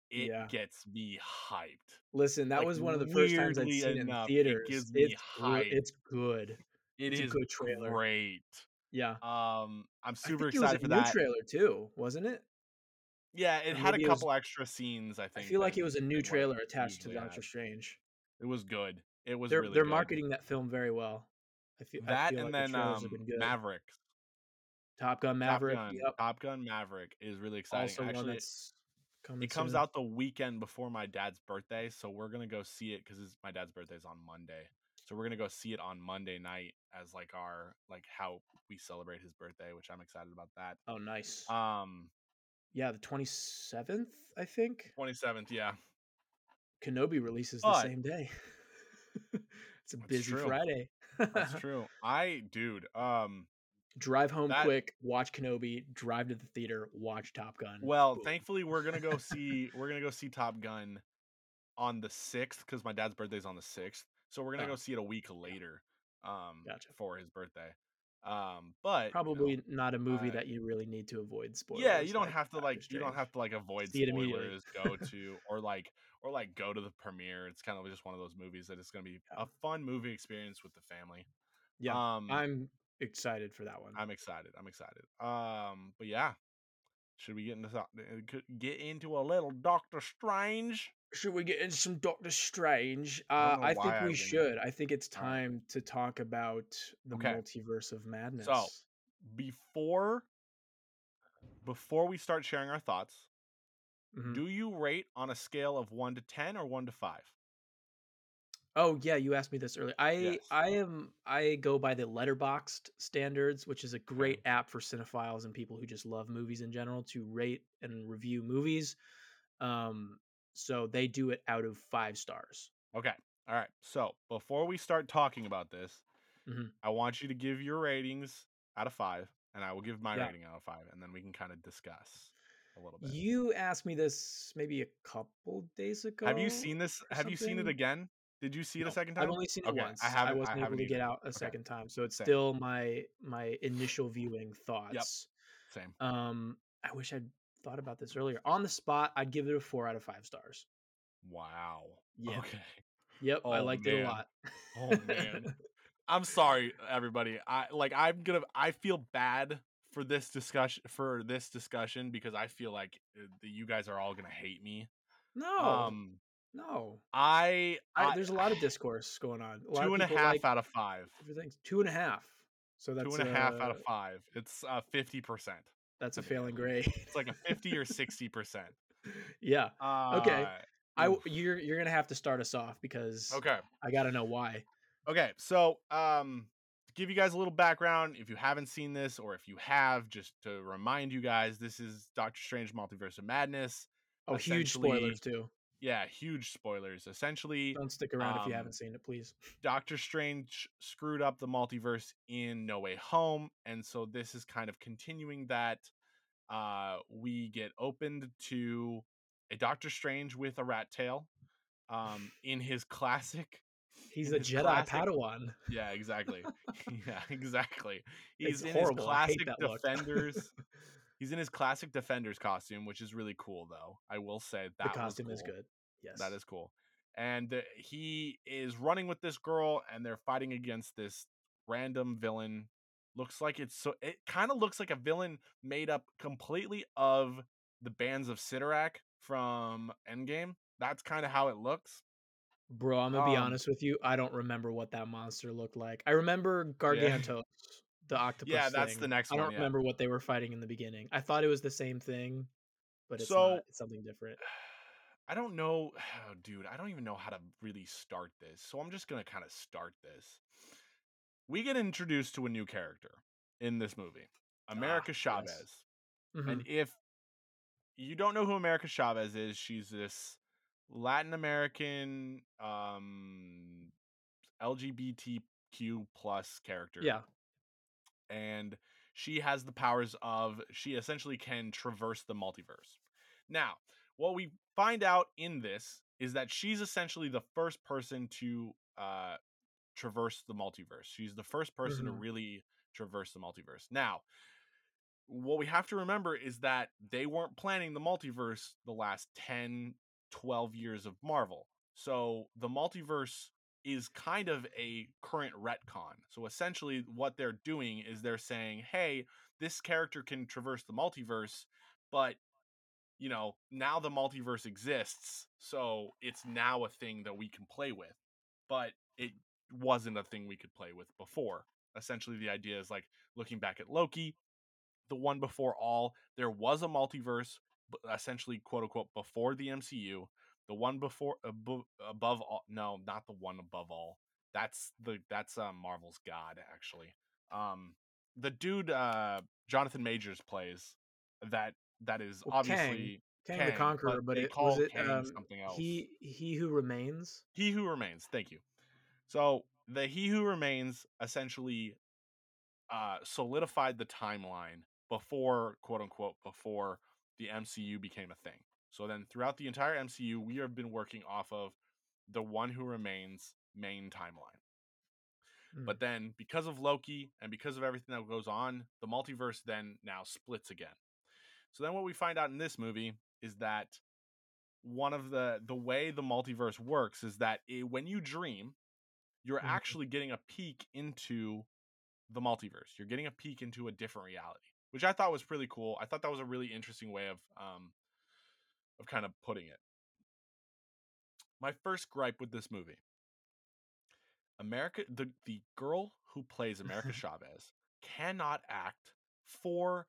it yeah gets me hyped. Listen, that Like was one of the first times I've seen it in enough, it theaters. gives me It's it's good. It It's a good trailer. great. Yeah. Um, I'm I super think it was excited a for new that. trailer too, wasn't it? Yeah, it Or had a it was couple extra scenes, I think. I feel like it was a new than what it trailer attached to Doctor had. Strange. It was good. It was They're really they're good. marketing that film very well. I feel I That feel and like then have um been good. Maverick. Top Gun Top Maverick, Gun. yep. Top Gun Maverick is really exciting. Also Actually, it, that's coming it comes soon. out the weekend before my dad's birthday, so we're gonna go see it because my dad's birthday is on Monday. So we're gonna go see it on Monday night as like our like how we celebrate his birthday, which I'm excited about that. Oh, nice. Um, Yeah, the 27th, I think. 27th, yeah, Kenobi releases the same day. it's a busy true. Friday. That's true. I, dude, um, drive home that quick, watch Kenobi, drive to the theater, watch Top Gun. well, Boom. thankfully we're gonna go see we're gonna go see Top Gun on the sixth because my dad's birthday's on the sixth. So we're gonna Oh, go see it a week later, um, gotcha. for his birthday. Um, but you know, Probably not a movie uh, that you really need to avoid spoilers. yeah, you don't like have to like you don't have to like avoid See spoilers, go to or like or like go to the premiere. It's kind of just one of those movies that it's gonna be Yeah. a fun movie experience with the family. Yeah, Um, I'm excited for that one. I'm excited. I'm excited. Um, but yeah, should we get into uh, get into a little Doctor Strange? Should we get into some Doctor Strange? I Uh, don't I think I we that. should. I think it's All right. time to talk about the Okay. multiverse of madness. So before before we start sharing our thoughts, Mhm. do you rate on a scale of one to ten or one to five? Oh yeah, you asked me this earlier. I Yes. I am I go by the Letterboxd standards, which is a great app for cinephiles and people who just love movies in general to rate and review movies. Um, so they do it out of five stars. Okay. All right. So before we start talking about this, Mhm. I want you to give your ratings out of five, and I will give my Yeah. rating out of five, and then we can kind of discuss a little bit. You asked me this maybe a couple days ago. Have you seen this? or Have you seen it something? again? Did you see it a second time? I've only seen it Okay, once. I haven't. I wasn't able haven't to get out a Okay, second time, so it's same. still my my initial viewing Yep, thoughts. same. Um, I wish I'd thought about this earlier. On the spot, I'd give it a four out of five stars. Wow. Yeah. Okay. Yep, I Oh liked it a lot. Oh man. I'm sorry, everybody. I like. I'm gonna. I feel bad for this discussion for this discussion because I feel like uh, you guys are all gonna hate me. No, Um, no. I, I, I there's a lot of discourse going on. A two and a half like out of five. Everything's. Two and a half. So that's Two and a half out uh, of five. It's uh fifty percent. That's a failing grade. It's like a fifty or sixty percent. yeah. Uh, I w- oof. you're you're gonna have to start us off because Okay. I gotta know why. Okay, so um to give you guys a little background, if you haven't seen this or if you have, just to remind you guys, this is Doctor Strange Multiverse of Madness. Oh, huge spoilers too. Yeah, huge spoilers. Essentially, Don't stick around if you um, haven't seen it, please. Doctor Strange screwed up the multiverse in No Way Home, and so this is kind of continuing that. Uh, we get opened to a Doctor Strange with a rat tail, um, in his classic. He's a Jedi classic- Padawan. Yeah, exactly. yeah, exactly. It's He's in horrible. his classic. Defenders. He's in his classic Defenders costume, which is really cool, though. I will say that the costume is good. Yes. That is cool. And uh, he is running with this girl, and they're fighting against this random villain. Looks like it's so. It kind of looks like a villain made up completely of the bands of Cyttorak from Endgame. That's kind of how it looks. Bro, I'm gonna be Um, honest with you. I don't remember what that monster looked like. I remember Gargantos, the octopus. Yeah, that's the next I one, don't yeah. remember what they were fighting in the beginning. I thought it was the same thing, but it's So- not. It's something different. I don't know, oh, dude. I don't even know how to really start this. So I'm just gonna kind of start this. We get introduced to a new character in this movie, America Ah, yes. Chavez. Mhm. And if you don't know who America Chavez is, she's this Latin American um LGBTQ plus character. Yeah. And she has the powers of she essentially can traverse the multiverse. Now, what we find out in this is that she's essentially the first person to uh traverse the multiverse. She's the first person to Mhm. really traverse the multiverse. Now, what we have to remember is that they weren't planning the multiverse the last 10 12 years of marvel so the multiverse is kind of a current retcon. So essentially what they're doing is they're saying hey this character can traverse the multiverse but you know now the multiverse exists so it's now a thing that we can play with. But it wasn't a thing we could play with before. Essentially the idea is like looking back at loki the one before all there was a multiverse essentially quote unquote before the mcu the one before abo- above all no not the one above all that's the that's uh, marvel's god actually um the dude uh jonathan majors plays that that is Well, Kang, obviously Kang, the Conqueror, but it call was it Kang um, something else. he he who remains. he who remains thank you so the he who remains essentially uh solidified the timeline before quote unquote before the mcu became a thing so then throughout the entire mcu we have been working off of the one who remains main timeline Mm. but then because of loki and because of everything that goes on the multiverse then now splits again so then what we find out in this movie is that one of the the way the multiverse works is that it, when you dream you're Mhm. actually getting a peek into the multiverse you're getting a peek into a different reality which i thought was pretty cool i thought that was a really interesting way of um of kind of putting it my first gripe with this movie america the the girl who plays america chavez cannot act for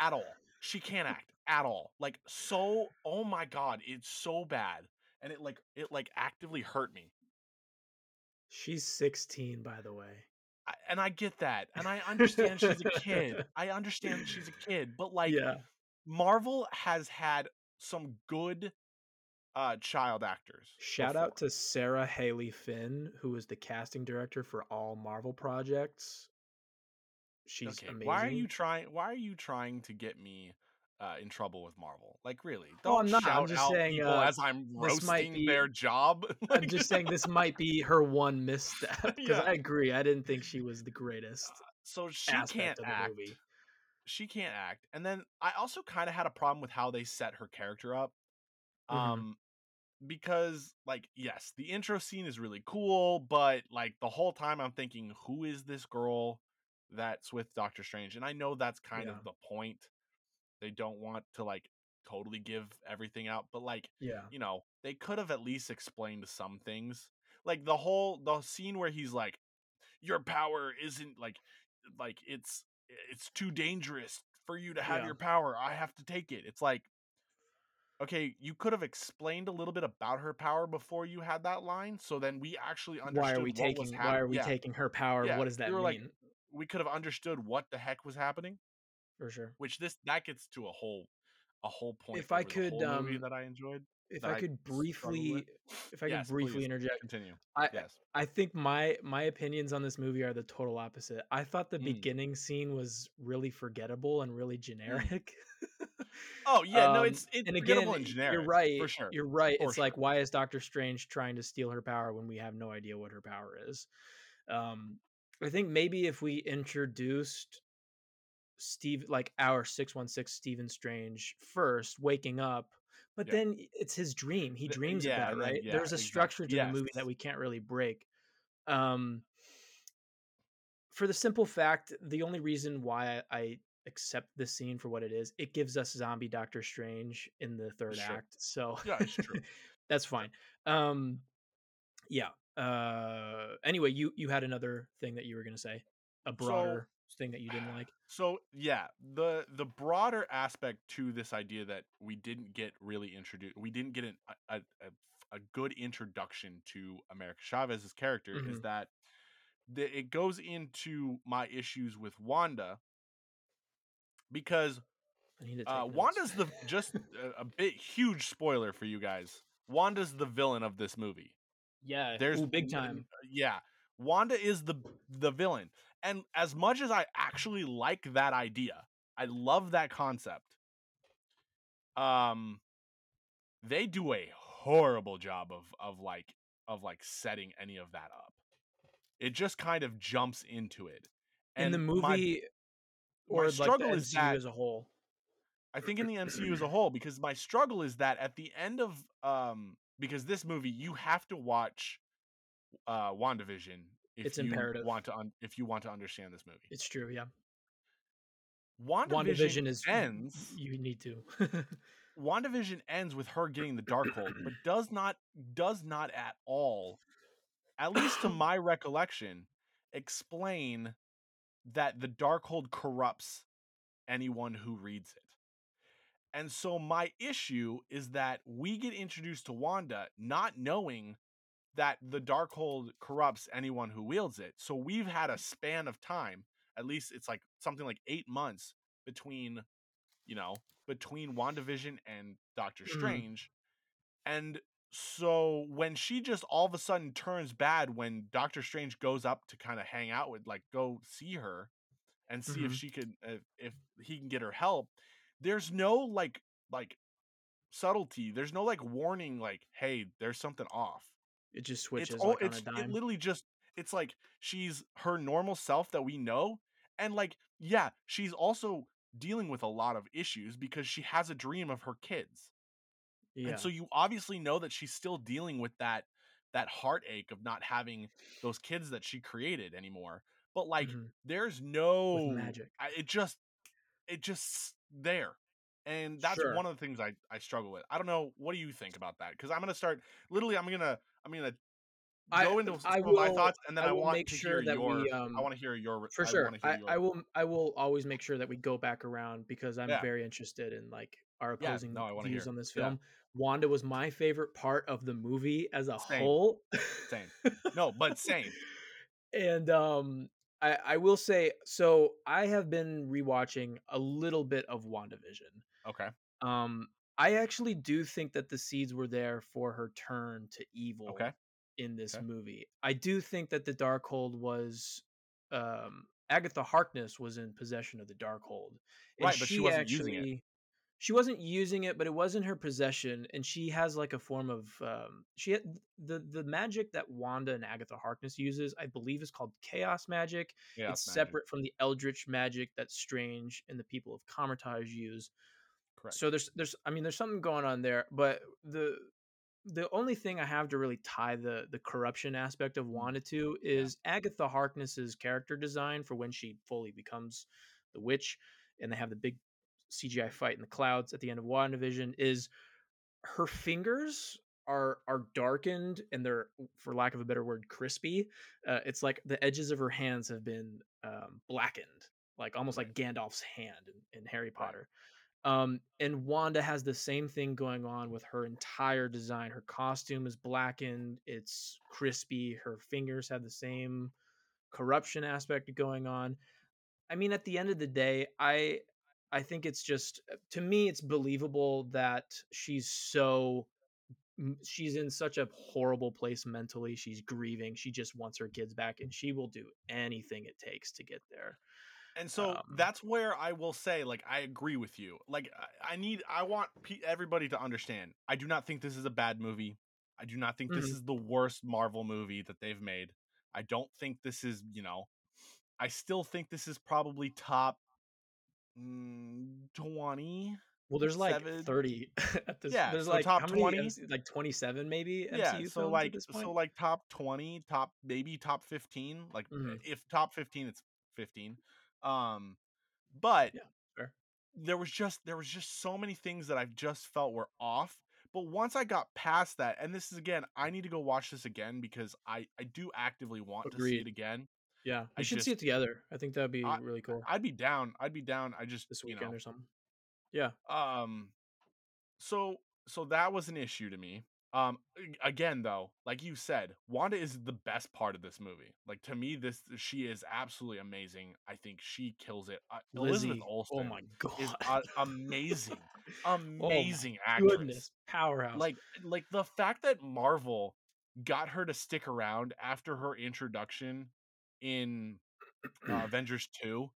at all she can't act at all like so oh my god it's so bad and it like it like actively hurt me She's 16, by the way. I, and I get that, and I understand she's a kid. I understand she's a kid, but like yeah. Marvel has had some good uh child actors. Shout out to Sarah Halley Finn, who is the casting director for all Marvel projects. She's okay. amazing. Why are you trying? Why are you trying to get me uh, in trouble with Marvel? Like really? Oh, Don't I'm not. I'm just out saying, people uh, as I'm roasting be- their job. I'm just saying this might be her one misstep because Yeah. I agree. I didn't think she was the greatest so she can't act. movie. She can't act. And then I also kind of had a problem with how they set her character up. Mhm. Um because like yes, the intro scene is really cool, but like the whole time I'm thinking who is this girl? that's with Doctor Strange, and I know that's kind Yeah. of the point. They don't want to like totally give everything out, but like Yeah. you know, they could have at least explained some things. Like the whole the scene where he's like, "Your power isn't like like it's it's too dangerous for you to have Yeah. your power. I have to take it." It's like okay, you could have explained a little bit about her power before you had that line, so then we actually understood Why are we taking why are we taking her power? Yeah, What does that were mean? like- we could have understood what the heck was happening, For sure. which this that gets to a whole a whole point. If I could, um, that I enjoyed. If I I could briefly if I Yes, could briefly please, interject, Continue. I Yes. I think my my opinions on this movie are the total opposite. I thought the Mm. beginning scene was really forgettable and really generic. Oh yeah, no, Um, it's it's and forgettable again, and generic. you're right. for sure. You're right. For it's like why is Doctor Strange trying to steal her power when we have no idea what her power is? Um, I think maybe if we introduced Steve, like our six one six Stephen Strange first, waking up, but Yeah. then it's his dream. He dreams yeah, of that, right? yeah, There's a structure to the movie that we can't really break. Um, for the simple fact, the only reason why I, accept this scene for what it is, it gives us zombie Doctor Strange in the third Sure. act. So Yeah, it's true. that's fine. Um, yeah. Uh, anyway, you you had another thing that you were gonna say, a broader thing that you didn't like. So yeah, the the broader aspect to this idea that we didn't get really introduced, we didn't get an, a, a a good introduction to America Chavez's character is Mhm. that the, it goes into my issues with Wanda because I need to take uh. Wanda's the just a, a bit huge spoiler for you guys. Wanda's the villain of this movie. yeah, There's ooh, big time. yeah. Wanda is the the villain. And as much as I actually like that idea, I love that concept. Um they do a horrible job of of like of like setting any of that up. It just kind of jumps into it. in the And my- movie, my or like the struggle is that- as a whole. I think in the MCU as a whole, because my struggle is that at the end of um because this movie you have to watch uh WandaVision if It's you imperative. want to un- if you want to understand this movie. It's true. Yeah, WandaVision, WandaVision is ends You need to. WandaVision ends with her getting the Darkhold, but does not does not at all, at least to my recollection, explain that the Darkhold corrupts anyone who reads it. And so my issue is that we get introduced to Wanda not knowing that the Darkhold corrupts anyone who wields it. So we've had a span of time, at least it's like something like 8 months between, you know, between WandaVision and Doctor Mhm. Strange. And so when she just all of a sudden turns bad when Doctor Strange goes up to kind of hang out with like go see her and see if Mhm. she could if, if he can get her help there's no like like subtlety there's no like warning like hey there's something off it just switches it's all like on it's it literally just it's like she's her normal self that we know and like yeah she's also dealing with a lot of issues because she has a dream of her kids yeah. and so you obviously know that she's still dealing with that that heartache of not having those kids that she created anymore but like Mhm. there's no magic. I, it just it just there and that's Sure. one of the things I, I struggle with i don't know what do you think about that because i'm gonna start literally i'm gonna i'm gonna I- go into some I of my thoughts and then I i, will want make to sure hear that your we, um, i want to hear your for sure hear I, your, I will i will always make sure that we go back around because i'm Yeah. very interested in like our Yeah, opposing no, I views hear. on this Yeah. film wanda was my favorite part of the movie as a Same. whole Same. no but same and um I, I will say so i have been rewatching a little bit of wandavision okay um i actually do think that the seeds were there for her turn to evil okay in this Okay. movie. I do think that the Darkhold was um Agatha Harkness was in possession of the Darkhold. And Right, but she wasn't using it. She wasn't using it, but it was in her possession, and she has like a form of um she had the the magic that Wanda and Agatha Harkness uses, I believe is called chaos magic. yeah it's magic. separate from the eldritch magic that Strange and the people of Kamar-Taj use. Correct So there's there's I mean there's something going on there, but the the only thing I have to really tie the the corruption aspect of Mm, Wanda to yeah, is Agatha Harkness's character design for when she fully becomes the witch, and they have the big CGI fight in the clouds at the end of WandaVision. Is her fingers are are darkened and they're, for lack of a better word, crispy. Uh, it's like the edges of her hands have been um, blackened, like almost right, like Gandalf's hand in, in Harry right. Um, and Wanda has the same thing going on with her entire design. Her costume is blackened, it's crispy. Her fingers have the same corruption aspect going on. I mean, at the end of the day, I I think it's just uh, to me it's believable that she's so she's in such a horrible place mentally. She's grieving. She just wants her kids back and she will do anything it takes to get there. And so Um that's where I will say, like, I agree with you. Like, I, I need, I want pe- everybody to understand. I do not think this is a bad movie. I do not think this mhm. is the worst Marvel movie that they've made. I don't think this is, you know, I still think this is probably top mm, 20, Well, there's like 7. 30 at this Yeah. there's So like top 20. MC like 27 maybe Yeah. MCU So, like, this so, like, top 20, top, maybe top 15. Like, Mhm. if top 15, it's 15. Um, but Yeah, fair. there was just there was just so many things that I've just felt were off. But once I got past that, and this is again, I need to go watch this again because I I do actively want to see it again. Yeah, we I should see it together. I think that'd be I really cool I'd be down. I'd be down. I just this you weekend know or something. Yeah. um so so that was an issue to me. Um again though, like you said, Wanda is the best part of this movie. Like to me this she is absolutely amazing. I think she kills it. Uh, Elizabeth Lizzie. Oh my god. is uh, amazing. Oh Amazing actress. goodness. Powerhouse. Like like the fact that Marvel got her to stick around after her introduction in uh, Avengers 2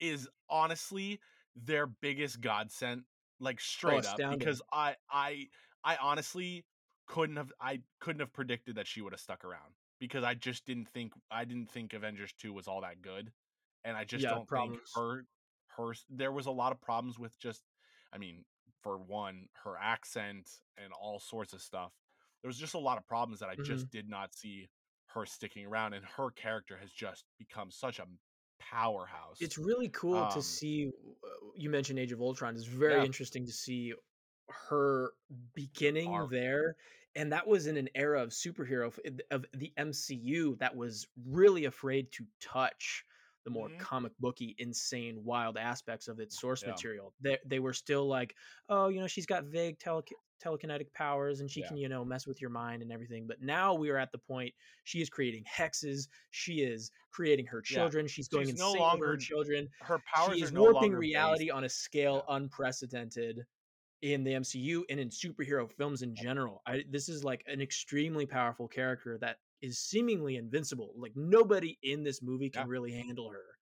is honestly their biggest godsend like Oh, straight up because I I I honestly couldn't have I couldn't have predicted that she would have stuck around because I just didn't think I didn't think Avengers 2 was all that good and I just Yeah, don't think her her there was a lot of problems with just I mean for one her accent and all sorts of stuff there was just a lot of problems that I Mhm. just did not see her sticking around and her character has just become such a powerhouse It's really cool to um see uh, you mentioned Age of Ultron. It's very yeah interesting to see her beginning there, and that was in an era of superhero of the MCU that was really afraid to touch the more hmm comic booky, insane, wild aspects of its source yeah material. They they were still like, "Oh, you know, she's got vague tele telekinetic powers and she yeah can, you know, mess with your mind and everything." But now we are at the point she is creating hexes, she is creating her yeah children, she's going she's no insane over her children. her She powers are is no warping longer based reality on a yeah scale unprecedented in the MCU and in superhero films in general. I this is like an extremely powerful character that is seemingly invincible. Like nobody in this movie can yeah really handle her.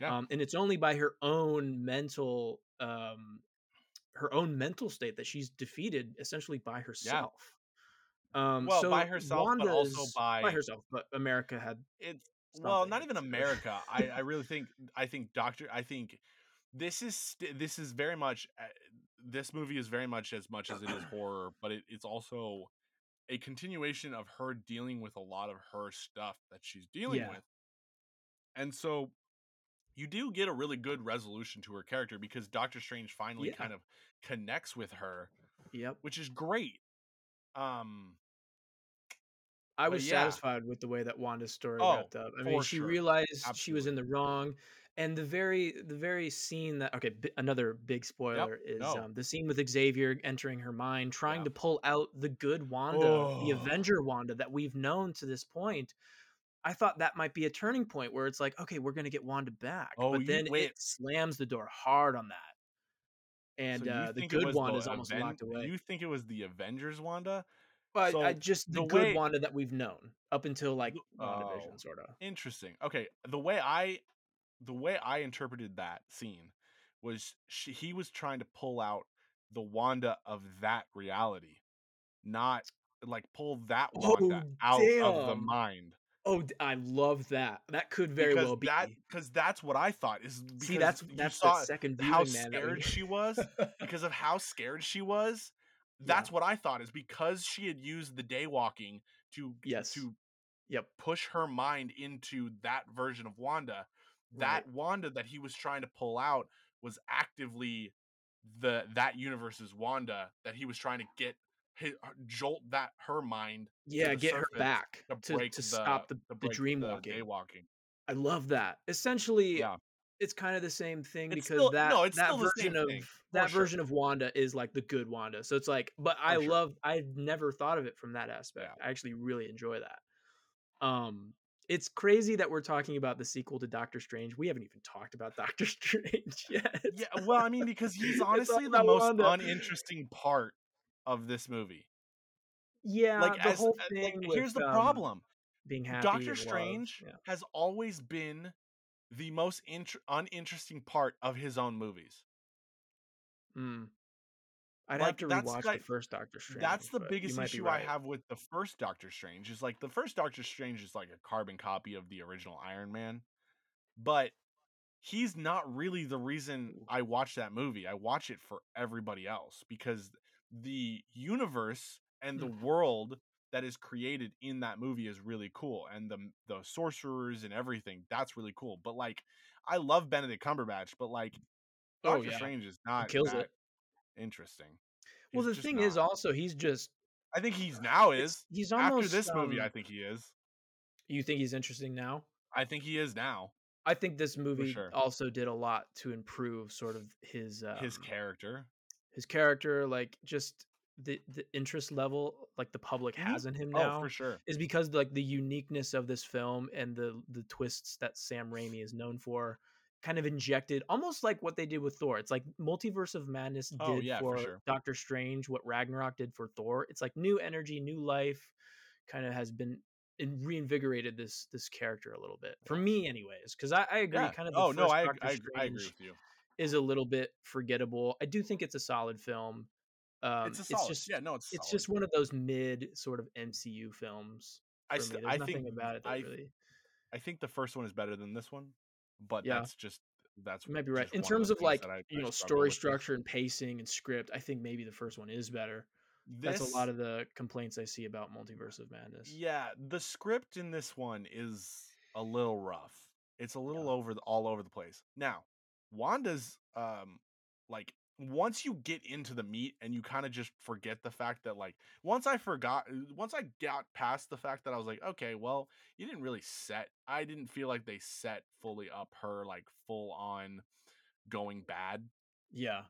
yeah Um, and it's only by her own mental um her own mental state that she's defeated essentially by yeah herself. Um, well by so herself but also by by herself, but America had it's well not even america i i really think i think doctor i think this is st- this is very much uh, this movie is very much as much as it is horror but it, it's also a continuation of her dealing with a lot of her stuff that she's dealing yeah, with. And so you do get a really good resolution to her character because doctor strange finally yeah, kind of connects with her yep. which is great. Um I was yeah. satisfied with the way that Wanda's story oh wrapped up. I mean, she sure. realized she was in the wrong, and the very the very scene that okay, bi- another big yep spoiler is no um, the scene with Xavier entering her mind, trying yeah to pull out the good Wanda, the oh Avenger Wanda that we've known to this point. I thought that might be a turning point where it's like, okay, we're gonna get Wanda back, oh but then it slams the door hard on that, and you uh, the good Wanda is almost Aven locked away. you think it was the Avengers Wanda? But I just the the good way Wanda that we've known up until like the, WandaVision, oh, sort of. interesting. Okay, the way I the way I interpreted that scene was she, he was trying to pull out the Wanda of that reality, not like pull that Oh Wanda out of the mind Oh, I love that. That could very because well be. because that's what I thought is See, that's that's that saw second how man, scared she was because of how scared she was that's Yeah. what I thought is because she had used the daywalking to Yes. to Yep. push her mind into that version of Wanda. Right. That Wanda that he was trying to pull out was actively the that universe's Wanda that he was trying to get his, jolt that her mind Yeah, get her back to to break to the stop the the dream walking. daywalking. I love that. Essentially, Yeah. it's kind of the same thing It's because still that no, that version of thing. For that sure. version of Wanda is like the good Wanda. So it's like, but I For sure. love. I've never thought of it from that aspect. Yeah. I actually really enjoy that. Um, it's crazy that we're talking about the sequel to Doctor Strange. We haven't even talked about Doctor Strange yet. Yeah, well, I mean, because he's honestly the most Wanda. uninteresting part of this movie. Yeah, Like, the as whole uh, thing like, with here's the um, problem: being happy. Doctor Strange Yeah. has always been the most int- uninteresting part of his own movies. Mm. I'd Like, have to rewatch like- the first Doctor Strange. That's the biggest issue I have with the first Doctor Strange. Is like the first Doctor Strange is like a carbon copy of the original Iron Man, but he's not really the reason I watch that movie. I watch it for everybody else because the universe and the Mm. world that is created in that movie is really cool and the the sorcerers and everything that's really cool but like i love benedict cumberbatch but like Oh, doctor yeah. strange is not kills that it. Interesting. Well, the thing is also he's just i think he's now is. he's after almost this movie i um, think he is. You think he's interesting now? i think he is now. I think this movie sure. also did a lot to improve sort of his um, his character. his character, like just the the interest level like the public Mhm. has in him oh now for sure. is because like the uniqueness of this film and the the twists that Sam Raimi is known for kind of injected almost like what they did with Thor. It's like Multiverse of Madness did Oh, yeah, for for sure. Doctor Strange what Ragnarok did for Thor. It's like new energy, new life kind of has been reinvigorated this this character a little bit for me anyways because I, I agree yeah kind of oh no I, I, I agree with you is a little bit forgettable i do think it's a solid film um it's a solid just yeah no it's it's solid. just one of those mid sort of mcu films I, st- I think about it I, really I think the first one is better than this one but Yeah. that's just that's you might be right in terms of like I- you I know story this. structure and pacing and script i think maybe the first one is better that's a lot of the complaints i see about multiverse of madness Yeah, the script in this one is a little rough. It's a little Yeah. over the, all over the place. Now, Wanda's um like once you get into the meat and you kind of just forget the fact that like once I forgot once I got past the fact that I was like, okay, well, you didn't really set I didn't feel like they set fully up her like full on going bad yeah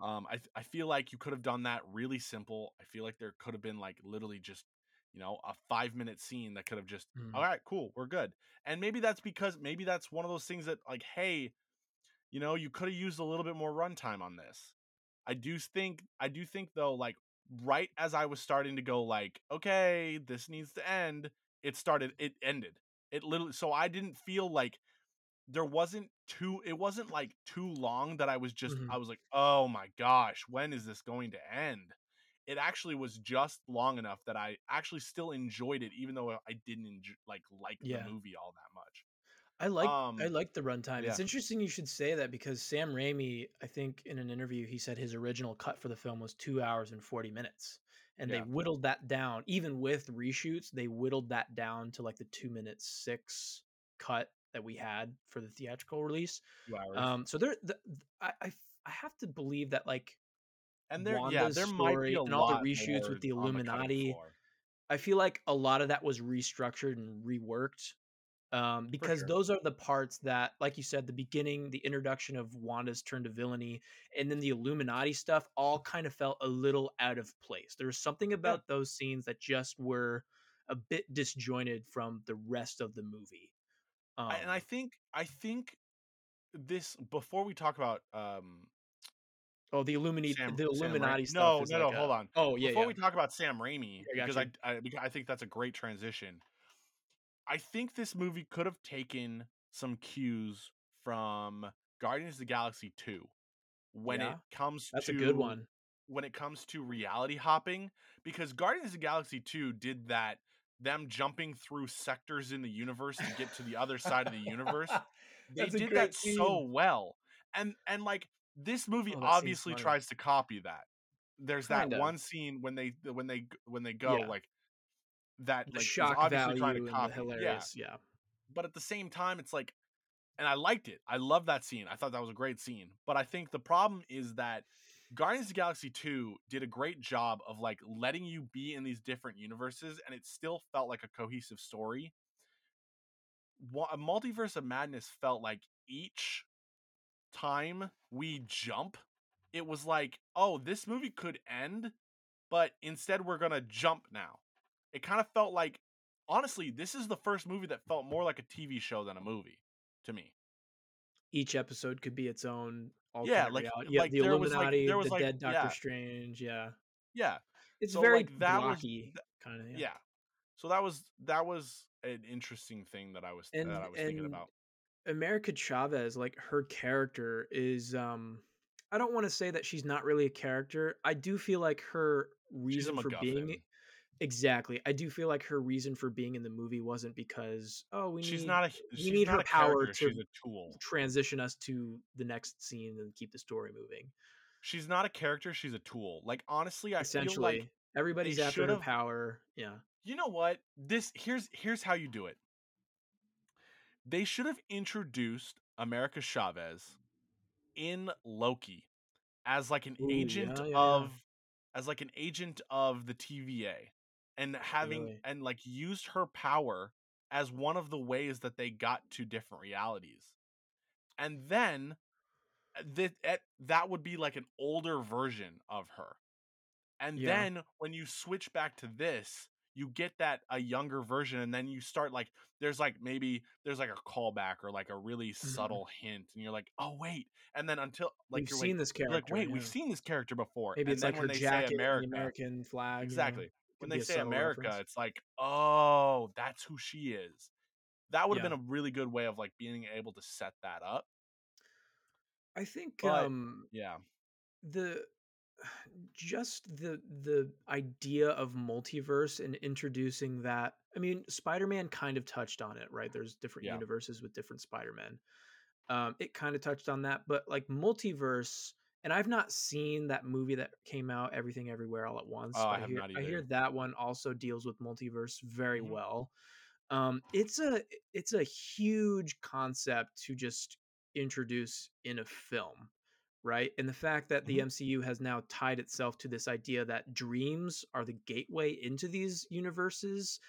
um, I I feel like you could have done that really simple. I feel like there could have been like literally just you know a five minute scene that could have just Mm. all right, cool, we're good. And maybe that's because maybe that's one of those things that like, hey, you know, you could have used a little bit more runtime on this. I do think I do think though, like right as I was starting to go like, okay, this needs to end, it started, it ended. It literally so I didn't feel like there wasn't too it wasn't like too long that I was just Mhm. I was like, "Oh my gosh, when is this going to end?" It actually was just long enough that I actually still enjoyed it even though I didn't enjoy, like like Yeah. the movie all that much. I like I Um, like the runtime. It's interesting you should say that because Sam Raimi, I think in an interview, he said his original cut for the film was two hours and forty minutes, and Yeah. they whittled that down. Even with reshoots, they whittled that down to like the two minute six cut that we had for the theatrical release. 2 hours. Um, so there, the, th- I, I I have to believe that like and there yeah, there might be a and all the reshoots with the Illuminati, floor. I feel like a lot of that was restructured and reworked um, because sure. those are the parts that, like you said, the beginning, the introduction of Wanda's turn to villainy, and then the Illuminati stuff all kind of felt a little out of place. There was something about those scenes that just were a bit disjointed from the rest of the movie. Um, and I think I think this before we talk about um oh, the Illuminati, Sam- the Sam Illuminati stuff. No, no, no, like hold on. Oh yeah, before yeah. we talk about Sam Raimi, Yeah, because I, I I think that's a great transition. I think this movie could have taken some cues from Guardians of the Galaxy 2 when Yeah, it comes That's to a good one. when it comes to reality hopping because Guardians of the Galaxy 2 did that them jumping through sectors in the universe to get to the other side of the universe. They did that so well. And and like this movie Oh, obviously tries to copy that. there's that Kinda. one scene when they when they when they go Yeah. like that The like shock obviously value trying to copy. Yeah, hilarious. Yeah. but at the same time, it's like, and I liked it. I love that scene. I thought that was a great scene. But I think the problem is that Guardians of the Galaxy 2 did a great job of like letting you be in these different universes, and it still felt like a cohesive story. A multiverse of madness felt like each time we jump, it was like, oh, this movie could end, but instead we're gonna jump now. It kind of felt like, honestly, this is the first movie that felt more like a TV show than a movie to me. Each episode could be its own Yeah, like have like the there was like Illuminati, there was the like dead Doctor yeah Strange. Yeah. yeah. It's So very like that blocky, kind of. Yeah. yeah. So that was that was an interesting thing that I was that I was thinking about. America Chavez, like her character is um I don't want to say that she's not really a character. I do feel like her reason for being. Exactly. I do feel like her reason for being in the movie wasn't because oh we She's need not a we need her power to She's a tool. transition us to the next scene and keep the story moving. She's not a character. She's a tool. Like honestly, I feel like everybody's after her power. Yeah. You know what? This here's here's how you do it. They should have introduced America Chavez in Loki as like an Ooh, agent yeah, yeah. of as like an agent of the TVA and having Really. and like used her power as one of the ways that they got to different realities. And then that that would be like an older version of her. And Yeah. then when you switch back to this, you get that a younger version and then you start like there's like maybe there's like a callback or like a really Mhm. subtle hint and you're like, "Oh wait." And then until like We've you're seen wait, this you're like, "Wait, Yeah. we've seen this character before." Maybe and it's then like when her they jacket say and the America, American flag. You know, exactly. When they say America, reference. it's like, "Oh, that's who she is." That would have Yeah. been a really good way of like being able to set that up. I think But um yeah. the just the the idea of multiverse and introducing that i mean spider-man kind of touched on it right there's different Yeah. universes with different spider-men um it kind of touched on that but like multiverse and i've not seen that movie that came out everything everywhere all at once Oh, I have hear not i hear that one also deals with multiverse very Mhm. well um it's a it's a huge concept to just introduce in a film right and the fact that the Mhm. mcu has now tied itself to this idea that dreams are the gateway into these universes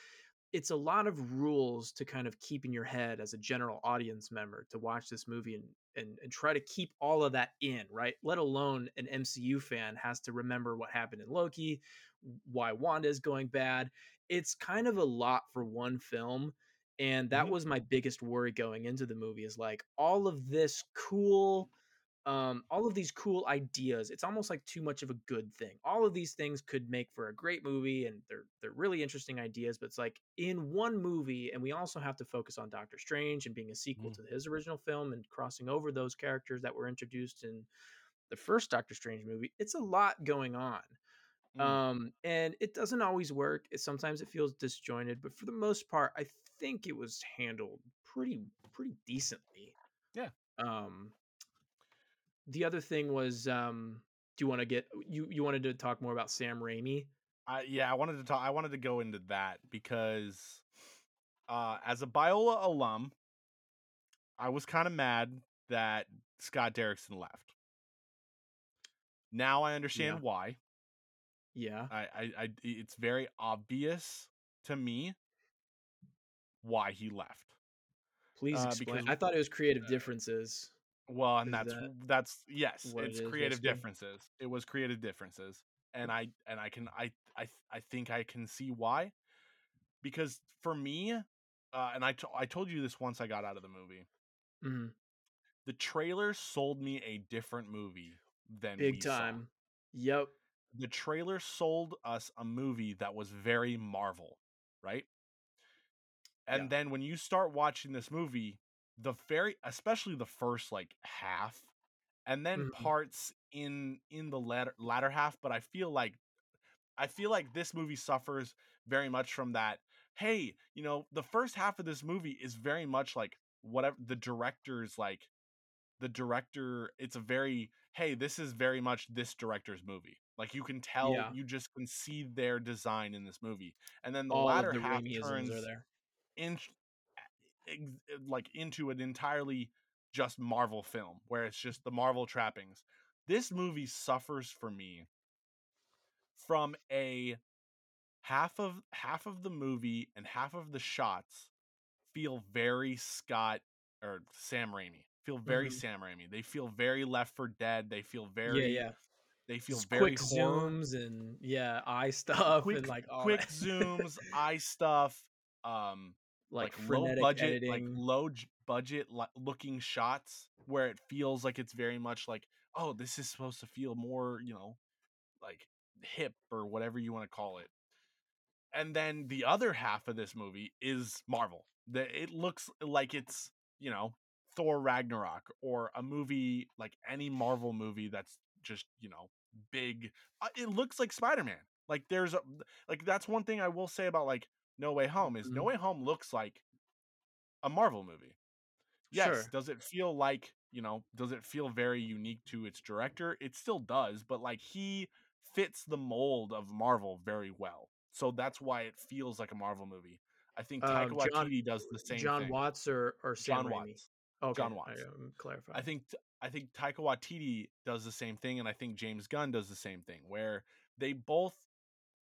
it's a lot of rules to kind of keep in your head as a general audience member to watch this movie and and, and try to keep all of that in right let alone an mcu fan has to remember what happened in loki why wanda is going bad it's kind of a lot for one film and that Mhm. was my biggest worry going into the movie is like all of this cool um, all of these cool ideas. It's almost like too much of a good thing. All of these things could make for a great movie, and they're they're really interesting ideas. But it's like in one movie, and we also have to focus on Doctor Strange and being a sequel Mhm. to his original film and crossing over those characters that were introduced in the first Doctor Strange movie. It's a lot going on. Mm. Um, and it doesn't always work. It, sometimes it feels disjointed, but for the most part, I think it was handled pretty pretty decently. Yeah. Um, the other thing was, um, do you want to get you you wanted to talk more about Sam Raimi? I yeah, I wanted to talk I wanted to go into that because uh as a Biola alum, I was kind of mad that Scott Derrickson left. Now I understand Yeah. why. Yeah. I, I, I it's very obvious to me why he left. Please Uh, explain. I thought it was creative uh, differences. Well, and Is that's that that's yes, what it it's creative differences. It was creative differences, and I and I can I I I think I can see why, because for me, uh, and I to- I told you this once I got out of the movie. Mhm. The trailer sold me a different movie than Big we saw. time. Yep. The trailer sold us a movie that was very Marvel, right? And Yeah. then when you start watching this movie, the very especially the first like half and then Mhm. parts in in the latter latter half, but I feel like I feel like this movie suffers very much from that. Hey, you know, the first half of this movie is very much like whatever the director's like the director it's a very hey this is very much this director's movie like you can tell Yeah. you just can see their design in this movie and then the All latter the half turns are there. in ex- like into an entirely just Marvel film where it's just the Marvel trappings. This movie suffers for me from a half of half of the movie and half of the shots feel very Scott or Sam Raimi. Feel very Mhm. Sam Raimi. They feel very Left for Dead. They feel very yeah. they feel Just very quick horror zooms and yeah, eye stuff quick and like quick that. zooms, eye stuff, um like, like, low budget, editing. like low j- budget looking shots where it feels like it's very much like, oh, this is supposed to feel more, you know, like hip or whatever you want to call it. And then the other half of this movie is Marvel. The, it looks like it's, you know, Thor Ragnarok or a movie like any Marvel movie that's just, you know, big. Uh, It looks like Spider-Man. Like there's a like that's one thing I will say about like No Way Home is No Mhm. Way Home looks like a Marvel movie. Yes, Sure. does it feel like, you know, does it feel very unique to its director? It still does, but like he fits the mold of Marvel very well. So that's why it feels like a Marvel movie. I think Taika Um, John Waititi does the same John thing. Watts or or Sam John Raimi? Watts. Okay, John I, Watts. um, clarify. I think I think Taika Waititi does the same thing, and I think James Gunn does the same thing, where they both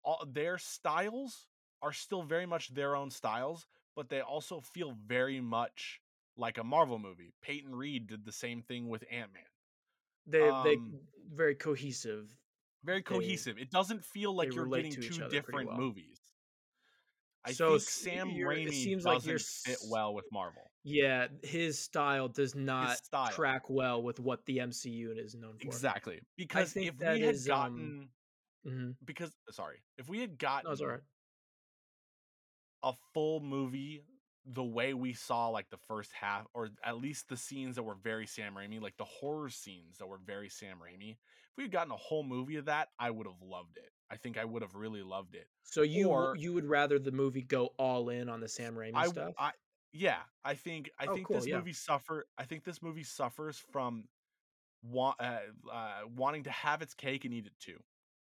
all their styles are still very much their own styles, but they also feel very much like a Marvel movie. Peyton Reed did the same thing with Ant Man. they they um, very cohesive. Very They- cohesive. It doesn't feel like you're getting two different well. movies. I So think Sam Raimi seems doesn't like fit well with Marvel. Yeah, his style does not style. track well with what the MCU is known for. Exactly. Because if we had is, um, gotten hmm because sorry, if we had gotten No, it's all right. A full movie the way we saw like the first half or at least the scenes that were very Sam Raimi, like the horror scenes that were very Sam Raimi. If we had gotten a whole movie of that, I would have loved it. I think I would have really loved it. So you or- you would rather the movie go all in on the Sam Raimi I, stuff? I yeah, I think I Oh, think cool, this yeah. movie suffer I think this movie suffers from uh, uh, wanting to have its cake and eat it too.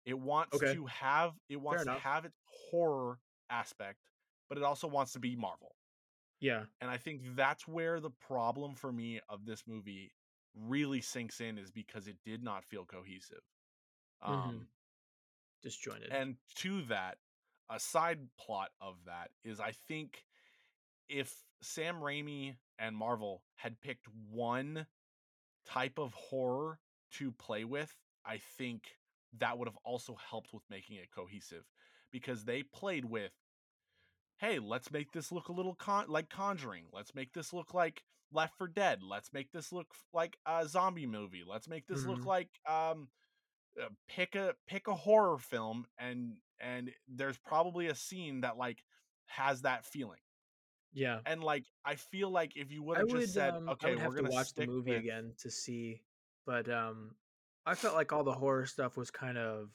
It wants Okay. to have it wants to have its horror aspect, but it also wants to be Marvel. yeah. And I think that's where the problem for me of this movie really sinks in is because it did not feel cohesive. Mhm. Um Disjointed. and to that, a side plot of that is I think if Sam Raimi and Marvel had picked one type of horror to play with, I think that would have also helped with making it cohesive because they played with hey, let's make this look a little con- like Conjuring. Let's make this look like Left 4 Dead. Let's make this look like a zombie movie. Let's make this look Mhm. like um uh, pick a pick a horror film and and there's probably a scene that like has that feeling. yeah. And like I feel like if you would have just said, um, okay, we're gonna watch the movie with- again to see, but um, I felt like all the horror stuff was kind of,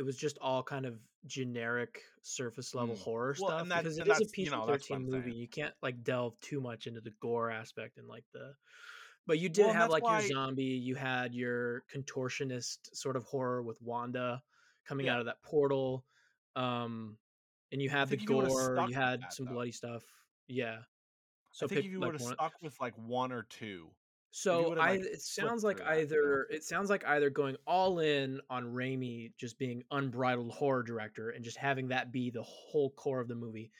it was just all kind of generic surface level Mm. horror Well, stuff and that- because it is a PG you know, thirteen movie. You can't like delve too much into the gore aspect and like the, but you did Well, have like why- your zombie, you had your contortionist sort of horror with Wanda coming Yeah. out of that portal, um, and you had the you gore, you had that, some though. bloody stuff, yeah. So I think if you would have stuck with like one or two, so I it sounds like through that, either it sounds like either going all in on Raimi just being unbridled horror director and just having that be the whole core of the movie.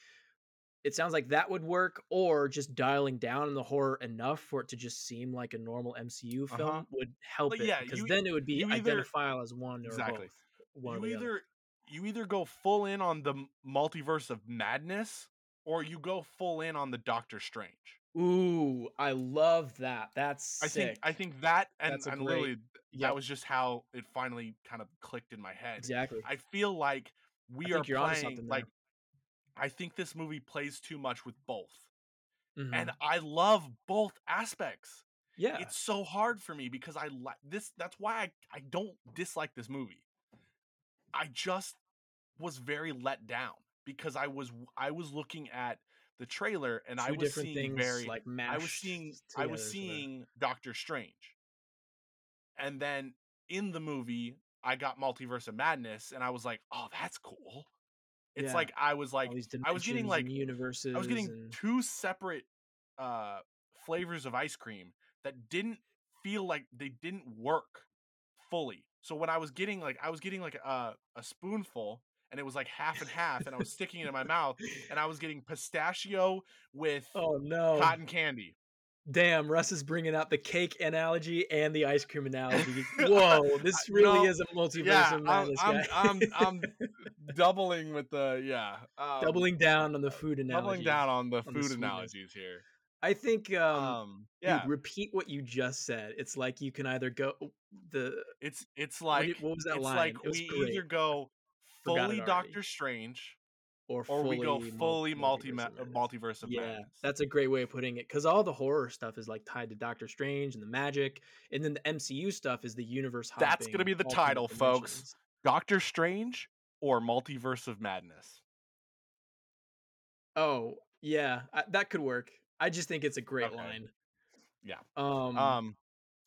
It sounds like that would work, or just dialing down the horror enough for it to just seem like a normal MCU film Uh-huh. would help it yeah, because you- then it would be either- identifiable as one or Exactly. both. One you the either you either go full in on the multiverse of madness or you go full in on the Doctor Strange. Ooh, I love that. That's I sick. think I think that and, That's and great- really Yep, that was just how it finally kind of clicked in my head. exactly. I feel like we are playing like I think this movie plays too much with both. Mhm. And I love both aspects. yeah, It's so hard for me because I like this that's why I, I don't dislike this movie. I just was very let down because I was I was looking at the trailer and I was seeing things, very like, I was seeing I was seeing Doctor Strange. And then in the movie, I got Multiverse of Madness and I was like, "Oh, that's cool." It's Yeah. like I was like I was getting like universes I was getting and two separate uh flavors of ice cream that didn't feel like they didn't work fully. So when I was getting like I was getting like a a spoonful and it was like half and half and I was sticking it in my mouth and I was getting pistachio with Oh, no. cotton candy. Damn, Russ is bringing out the cake analogy and the ice cream analogy. Whoa, this really no, is a multiverse Yeah, I'm madness, I'm. I'm I'm doubling with the yeah. Um, Doubling down on the food analogy. doubling down on the on the food sweetness. analogies here. I think, um, Um dude, yeah, repeat what you just said. It's like you can either go the it's it's like did- what was that line? it's line? like it we great. either go fully. Doctor Strange or or we go fully multi multiverse of of Yeah, madness. that's a great way of putting it. Because all the horror stuff is like tied to Doctor Strange and the magic, and then the MCU stuff is the universe. That's gonna be the title, folks. Doctor Strange or Multiverse of Madness. Oh yeah, I, that could work. I just think it's a great Okay. line. Yeah. Um, Um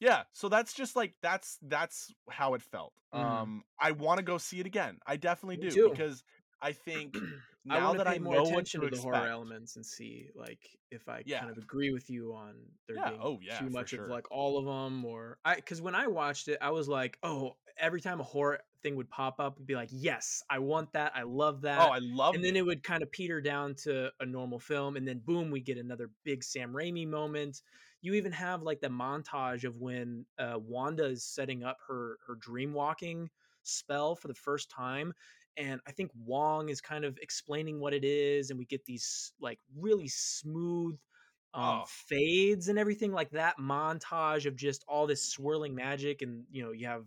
yeah, so that's just like that's that's how it felt. Mhm. Um I want to go see it again. I definitely Me do too. because I think now to that I more know what attention to to the horror elements and see like if I Yeah. kind of agree with you on there Yeah, being oh yeah, too much of like all of them or I because when I watched it I was like oh every time a horror thing would pop up it'd be like yes I want that I love that Oh, I love and then it would kind of peter down to a normal film and then boom we get another big sam raimi moment you even have like the montage of when uh, wanda is setting up her her dream walking spell for the first time and i think wong is kind of explaining what it is and we get these like really smooth um, Oh. fades and everything like that montage of just all this swirling magic and you know you have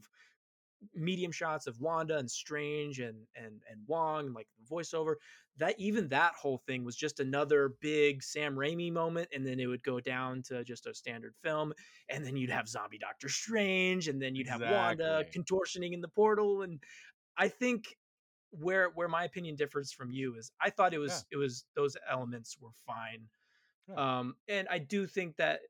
medium shots of Wanda and Strange and and and Wong and like voiceover. That even that whole thing was just another big Sam Raimi moment, and then it would go down to just a standard film, and then you'd have Zombie Doctor Strange, and then you'd have Wanda Exactly. contortioning in the portal, and I think where where my opinion differs from you is I thought it was it was those elements were fine. Yeah. Um, and I do think that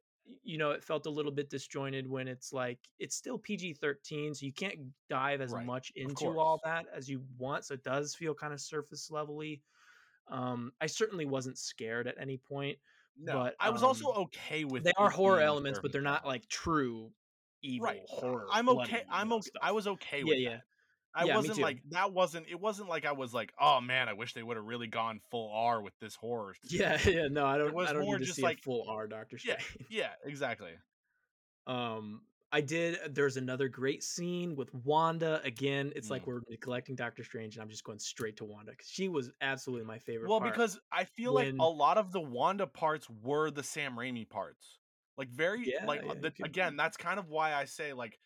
you know it felt a little bit disjointed when it's like it's still PG thirteen, so you can't dive as Right, much into all that as you want. So it does feel kind of surface levely. Um, I certainly wasn't scared at any point. No, but, I was also um, okay with They are horror elements, but they're not like true evil right. horror. I'm okay. I'm okay. stuff. I was okay Yeah, with yeah. that. I Yeah, wasn't like that. Wasn't it? Wasn't like I was like, oh man, I wish they would have really gone full R with this horror. Yeah, yeah. No, I don't. It was I don't more just see like- a full R Doctor Yeah, Strange. yeah, yeah, exactly. Um, I did. There's another great scene with Wanda. Again, it's like Mm. we're neglecting Doctor Strange, and I'm just going straight to Wanda because she was absolutely my favorite. Well, because I feel when- like a lot of the Wanda parts were the Sam Raimi parts. Like very Yeah, like yeah, uh, the, again, that's kind of why I say like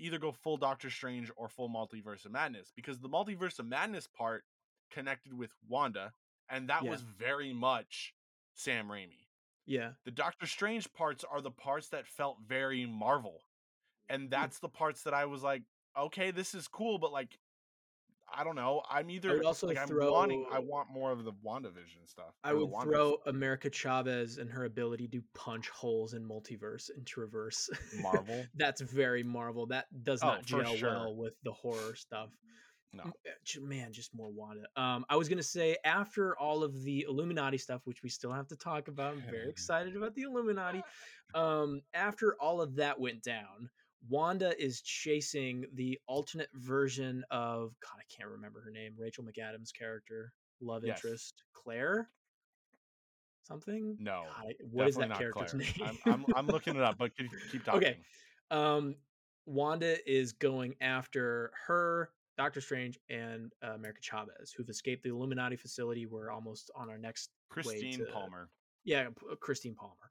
either go full Doctor Strange or full Multiverse of Madness because the Multiverse of Madness part connected with Wanda and that Yeah. was very much Sam Raimi. yeah, The Doctor Strange parts are the parts that felt very Marvel. And hmm. that's the parts that I was like, okay, this is cool, but like I don't know. I'm either also like I'm throw- wanting I want more of the WandaVision stuff. I would throw stuff. America Chavez and her ability to punch holes in multiverse and traverse. Marvel? That's very Marvel. That does Oh, not for gel sure. well with the horror stuff. No. J- Man, just more Wanda. Um, I was gonna say after all of the Illuminati stuff, which we still have to talk about. I'm very excited about the Illuminati. Um, after all of that went down, Wanda is chasing the alternate version of God. I can't remember her name. Rachel McAdams' character, love Yes. interest, Claire. Something. No, God, what is that character's Claire. name? I'm, I'm I'm looking it up, but keep, keep talking. Okay. um, Wanda is going after her, Doctor Strange, and uh, America Chavez, who've escaped the Illuminati facility. We're almost on our next Christine to- Palmer. yeah, Christine Palmer,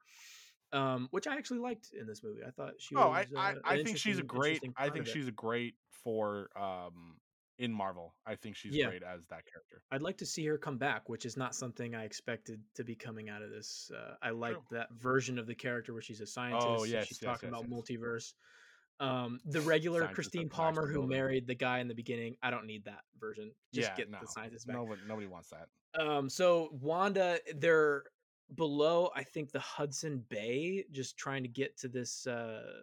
um, which I actually liked in this movie. I thought she Oh, was. I I, uh, I think she's a great. I think she's a great for um in Marvel. I think she's Yeah. great as that character. I'd like to see her come back, which is not something I expected to be coming out of this. Uh, I liked that version of the character where she's a scientist. Oh, yes, she's yes, talking yes, about multiverse. Um, the regular Scientist Christine that crashed the Palmer who married the guy in the beginning. I don't need that version. Just yeah, get no, the scientist back. nobody nobody wants that. Um, so Wanda, they're below, I think the Hudson Bay, just trying to get to this uh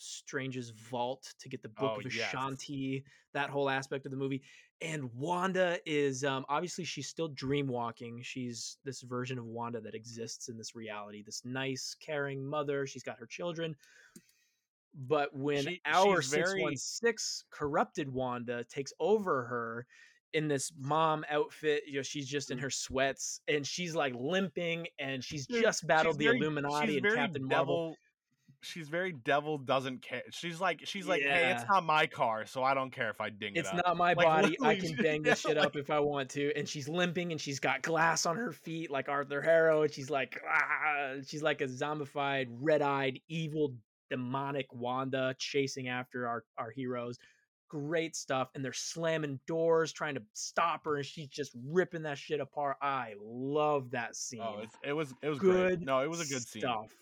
Strange's vault to get the Book Oh, of yes. Vishanti, that whole aspect of the movie. And Wanda is um, obviously she's still dream walking. She's this version of Wanda that exists in this reality, this nice, caring mother. She's got her children. But when She- our she's very- 616 corrupted Wanda takes over her in this mom outfit, you know, she's just in her sweats and she's like limping and she's just battled she's the very- Illuminati and Captain devil, Marvel. She's very devil doesn't care. She's like she's like, hey, it's not my car, so I don't care if I ding It's it up. It's not my Like, body. I can bang this yeah, shit up if I want to. And she's limping and she's got glass on her feet like Arthur Harrow. And she's like, ah, she's like a zombified, red eyed, evil, demonic Wanda chasing after our, our heroes. Great stuff. And they're slamming doors, trying to stop her. And she's just ripping that shit apart. I love that scene. Oh, it was it was good. great. No, it was a good scene. stuff.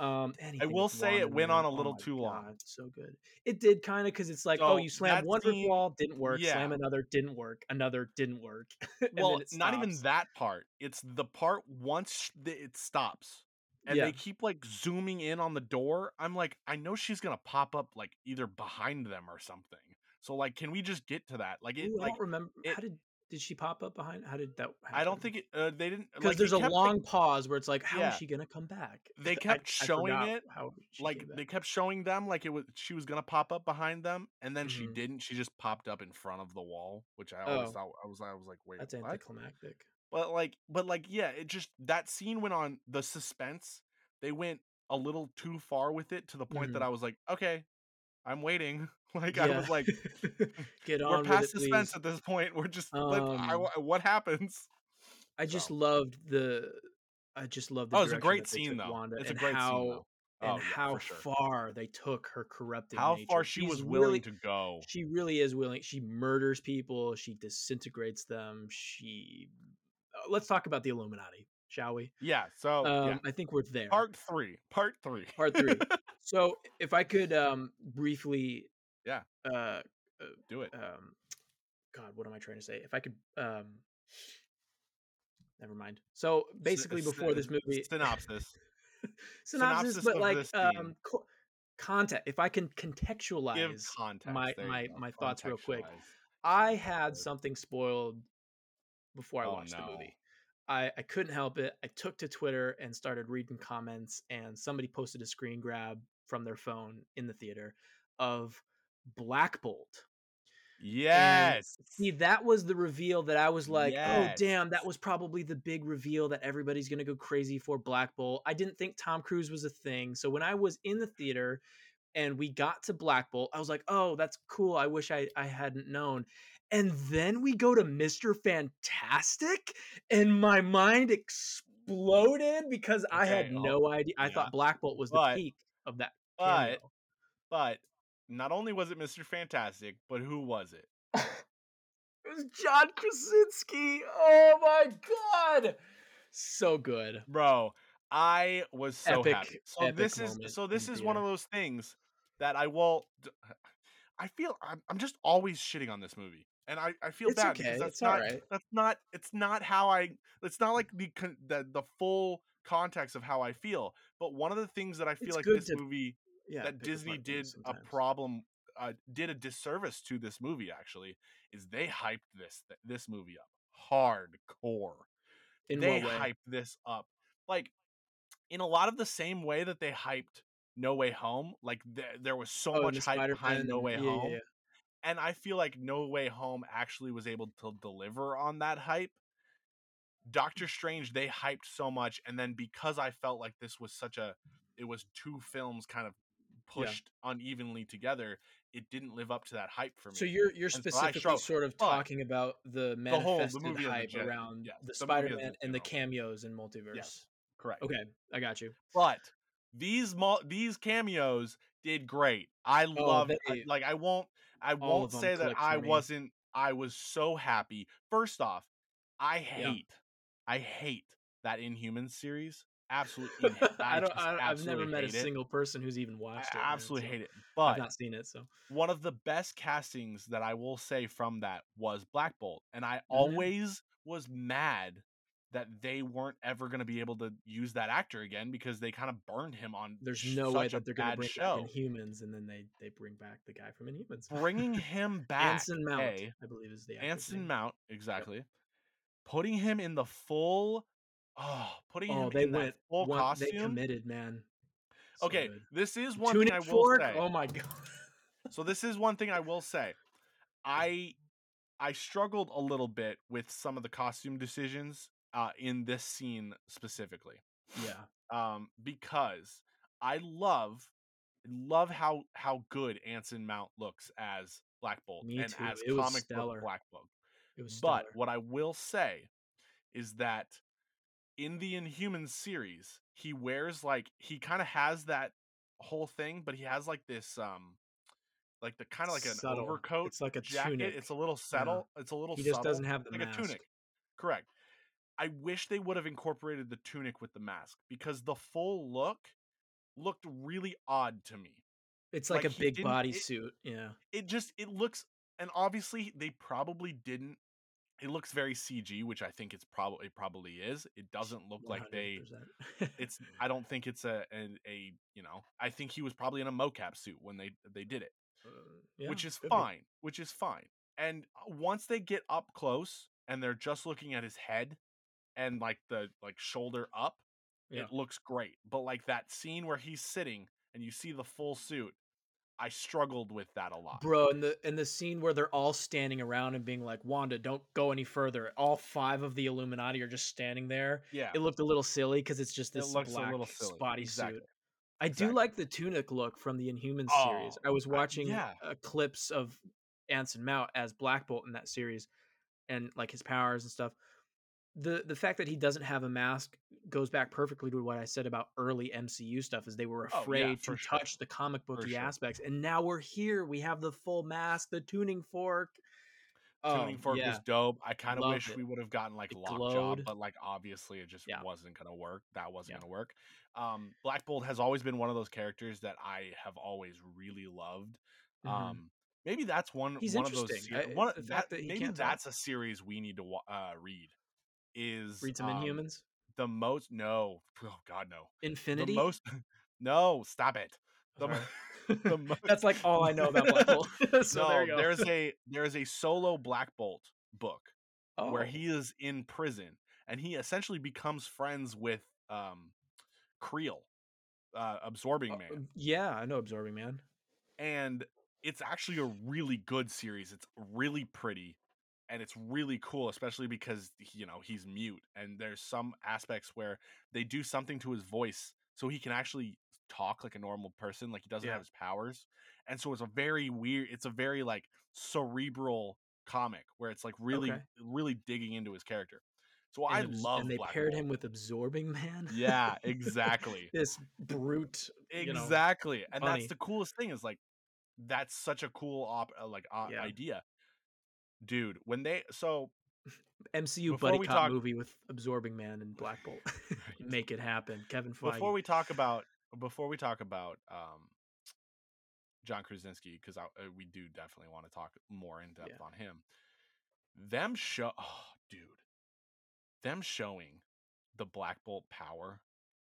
Um, anything will say it went on a Oh little my too long. So good. It did kind of because it's like, oh, you slam one scene- wall, didn't work. Slam another, didn't work. Another didn't work. Well, not even that part. It's the part once it stops. And Yeah. they keep like zooming in on the door. I'm like, I know she's gonna pop up like either behind them or something. So like, can we just get to that? Like it, Ooh, I like don't remember. it- how did did she pop up behind? How did that? Happen? I don't think it. Uh, they didn't because like, there's a like- long pause where it's like, how is Yeah. she gonna come back? They kept I showing forgot it, How she like they kept showing them like it was she was gonna pop up behind them, and then she Mhm. didn't. She just popped up in front of the wall, which I always Oh. thought I was I was like, wait, That's what? anticlimactic. But like, but like, yeah, it just that scene went on the suspense. They went a little too far with it to the point that Mhm. I was like, okay, I'm waiting. Like I was like, get on we're past it, suspense please. at this point. We're just let, I, Um, what happens? I just So. loved the. I just loved the. Oh, it's a great scene, though. Wanda It's a great scene, how, though. And Oh, yeah, how sure. far they took her corrupted. How nature. far she She's was willing really- to go. She really is willing. She murders people. She disintegrates them. She. Uh, let's talk about the Illuminati, shall we? Yeah. So Um, yeah. I think we're there. Part three. Part three. Part three. so, if I could um, briefly. Yeah. Uh, Do it. um, God, what am I trying to say? If I could. Um, never mind. So basically, Syn- before this movie, synopsis. synopsis, synopsis but like um, co- content. If I can contextualize context. my- my- my thoughts real quick. I had something spoiled before I Oh, watched the movie. I, I couldn't help it. I took to Twitter and started reading comments, and somebody posted a screen grab from their phone in the theater of Black Bolt. And Yes. see, that was the reveal that I was like, oh, damn, that was probably the big reveal that everybody's going to go crazy for Black Bolt. I didn't think Tom Cruise was a thing. So when I was in the theater and we got to Black Bolt, I was like, oh, that's cool. I wish I, I hadn't known. And then we go to Mr. Fantastic, and my mind exploded because I had Okay, oh, no idea. I yeah. thought Black Bolt was the peak of that. But cameo. but not only was it Mr. Fantastic, but who was it? It was John Krasinski. Oh my god. So good. Bro, I was so Epic- happy. So this is so this is one of those things that I will I feel I'm, I'm just always shitting on this movie. And I, I feel It's bad okay, because that's it's not alright. that's not it's not how I it's not like the con- the the full context of how I feel. But one of the things that I feel It's like this to movie Yeah. that Disney did a problem uh, did a disservice to this movie actually is they hyped this this movie up hardcore. In they hyped this up like in a lot of the same way that they hyped No Way Home. Like th- there was so Oh, much hype behind Spider-Man No Way yeah, Home, yeah. And I feel like No Way Home actually was able to deliver on that hype. Doctor mm. Strange they hyped so much, and then because I felt like this was such a, it was two films kind of Yeah. pushed unevenly together. It didn't live up to that hype for me. So you're you're so I specifically struggled. sort of talking about the whole- the manifested movie hype gen- around yes, the the movie as a Spider-Man and the cameos in multiverse. Yes. correct. Okay, I got you. but these mul- these cameos did great. I Oh, they- like I won't I all won't say that I wasn't I was so happy. First off, I Yeah. hate I hate that Inhumans series. Absolutely I, I don't. I, I've never met a it. single person who's even I watched it. man, absolutely so hate it. I've But not seen it, so one of the best castings that I will say from that was Black Bolt. And I Mm-hmm. always was mad that they weren't ever going to be able to use that actor again because they kind of burned him on There's no way that they're going to bring show. back Inhumans and then they they bring back the guy from Inhumans. Bringing him back, Anson Mount, A, I believe is the Anson name. Mount, exactly. Putting him in the full, oh, putting Oh, him they in went that full one, costume. They committed, man. So okay, good. this is one Tunic thing I will fork. say. Oh my god. So this is one thing I will say. I I struggled a little bit with some of the costume decisions uh, in this scene specifically. yeah. Um, because I love love how how good Anson Mount looks as Black Bolt Me and too. as It comic book Black Bolt. It was But what I will say is that in the Inhumans series, he wears like he kind of has that whole thing, but he has like this um like the kind of like an Subtle. overcoat It's like a jacket. tunic. It's a little subtle. It's a little He just subtle, doesn't have the like mask. a tunic. Correct. I wish they would have incorporated the tunic with the mask because the full look looked really odd to me. It's like, like, a big didn't- body suit. Yeah. It just it looks and obviously they probably didn't it looks very CG, which I think it's probably it probably is. It doesn't look like they it's I don't think it's a, a a you know I think he was probably in a mocap suit when they they did it, Uh, yeah, which is could be. fine, which is fine. And uh, once they get up close and they're just looking at his head and like the like shoulder up, Yeah. it looks great. But like that scene where he's sitting and you see the full suit, I struggled with that a lot. Bro, and the and the scene where they're all standing around and being like, "Wanda, don't go any further." All five of the Illuminati are just standing there. Yeah, It looked a little silly because it's just It this a black spotty exactly, suit. I do like the tunic look from the Inhumans series. Oh, I was I- watching yeah. uh, clips of Anson Mount as Black Bolt in that series, and like his powers and stuff. The the fact that he doesn't have a mask goes back perfectly to what I said about early MCU stuff. Is they were Oh, yeah, afraid to sure. touch the comic booky sure. aspects, and now we're here. We have the full mask, the tuning fork. Tuning Um, fork yeah. was dope. I kind of wish it. we would have gotten like Lockjaw, but like obviously it just Yeah. wasn't gonna work. That wasn't Yeah. gonna work. Um, Black Bolt has always been one of those characters that I have always really loved. Mhm. Um, maybe that's one He's one of those. I- one the that, that maybe can't talk. that's a series we need to uh, read. Is Read some um, Inhumans. the most no oh god no Infinity. the most no stop it the, the mo- That's like all I know about Black Bolt. so no, there you go. there's a there's a solo Black Bolt book oh, where he is in prison and he essentially becomes friends with um Creel, uh, absorbing uh, man. yeah, I know Absorbing Man. And it's actually a really good series. It's really pretty and it's really cool, especially because you know he's mute and there's some aspects where they do something to his voice so he can actually talk like a normal person, like he doesn't Yeah. have his powers. And so it's a very weird, it's a very like cerebral comic where it's like really, Okay. really digging into his character. So I abs- love and they Black paired Bolt. him with Absorbing Man. Yeah, exactly. this brute. you know, exactly and funny. that's the coolest thing is like that's such a cool op uh, like uh, Yeah. idea dude when they so MCU buddy we cop talk- movie with Absorbing Man and Black Bolt. Make it happen, Kevin Feige. before we talk about before we talk about um john krasinski because uh, we do definitely want to talk more in depth Yeah. on him them show oh dude them showing the black bolt power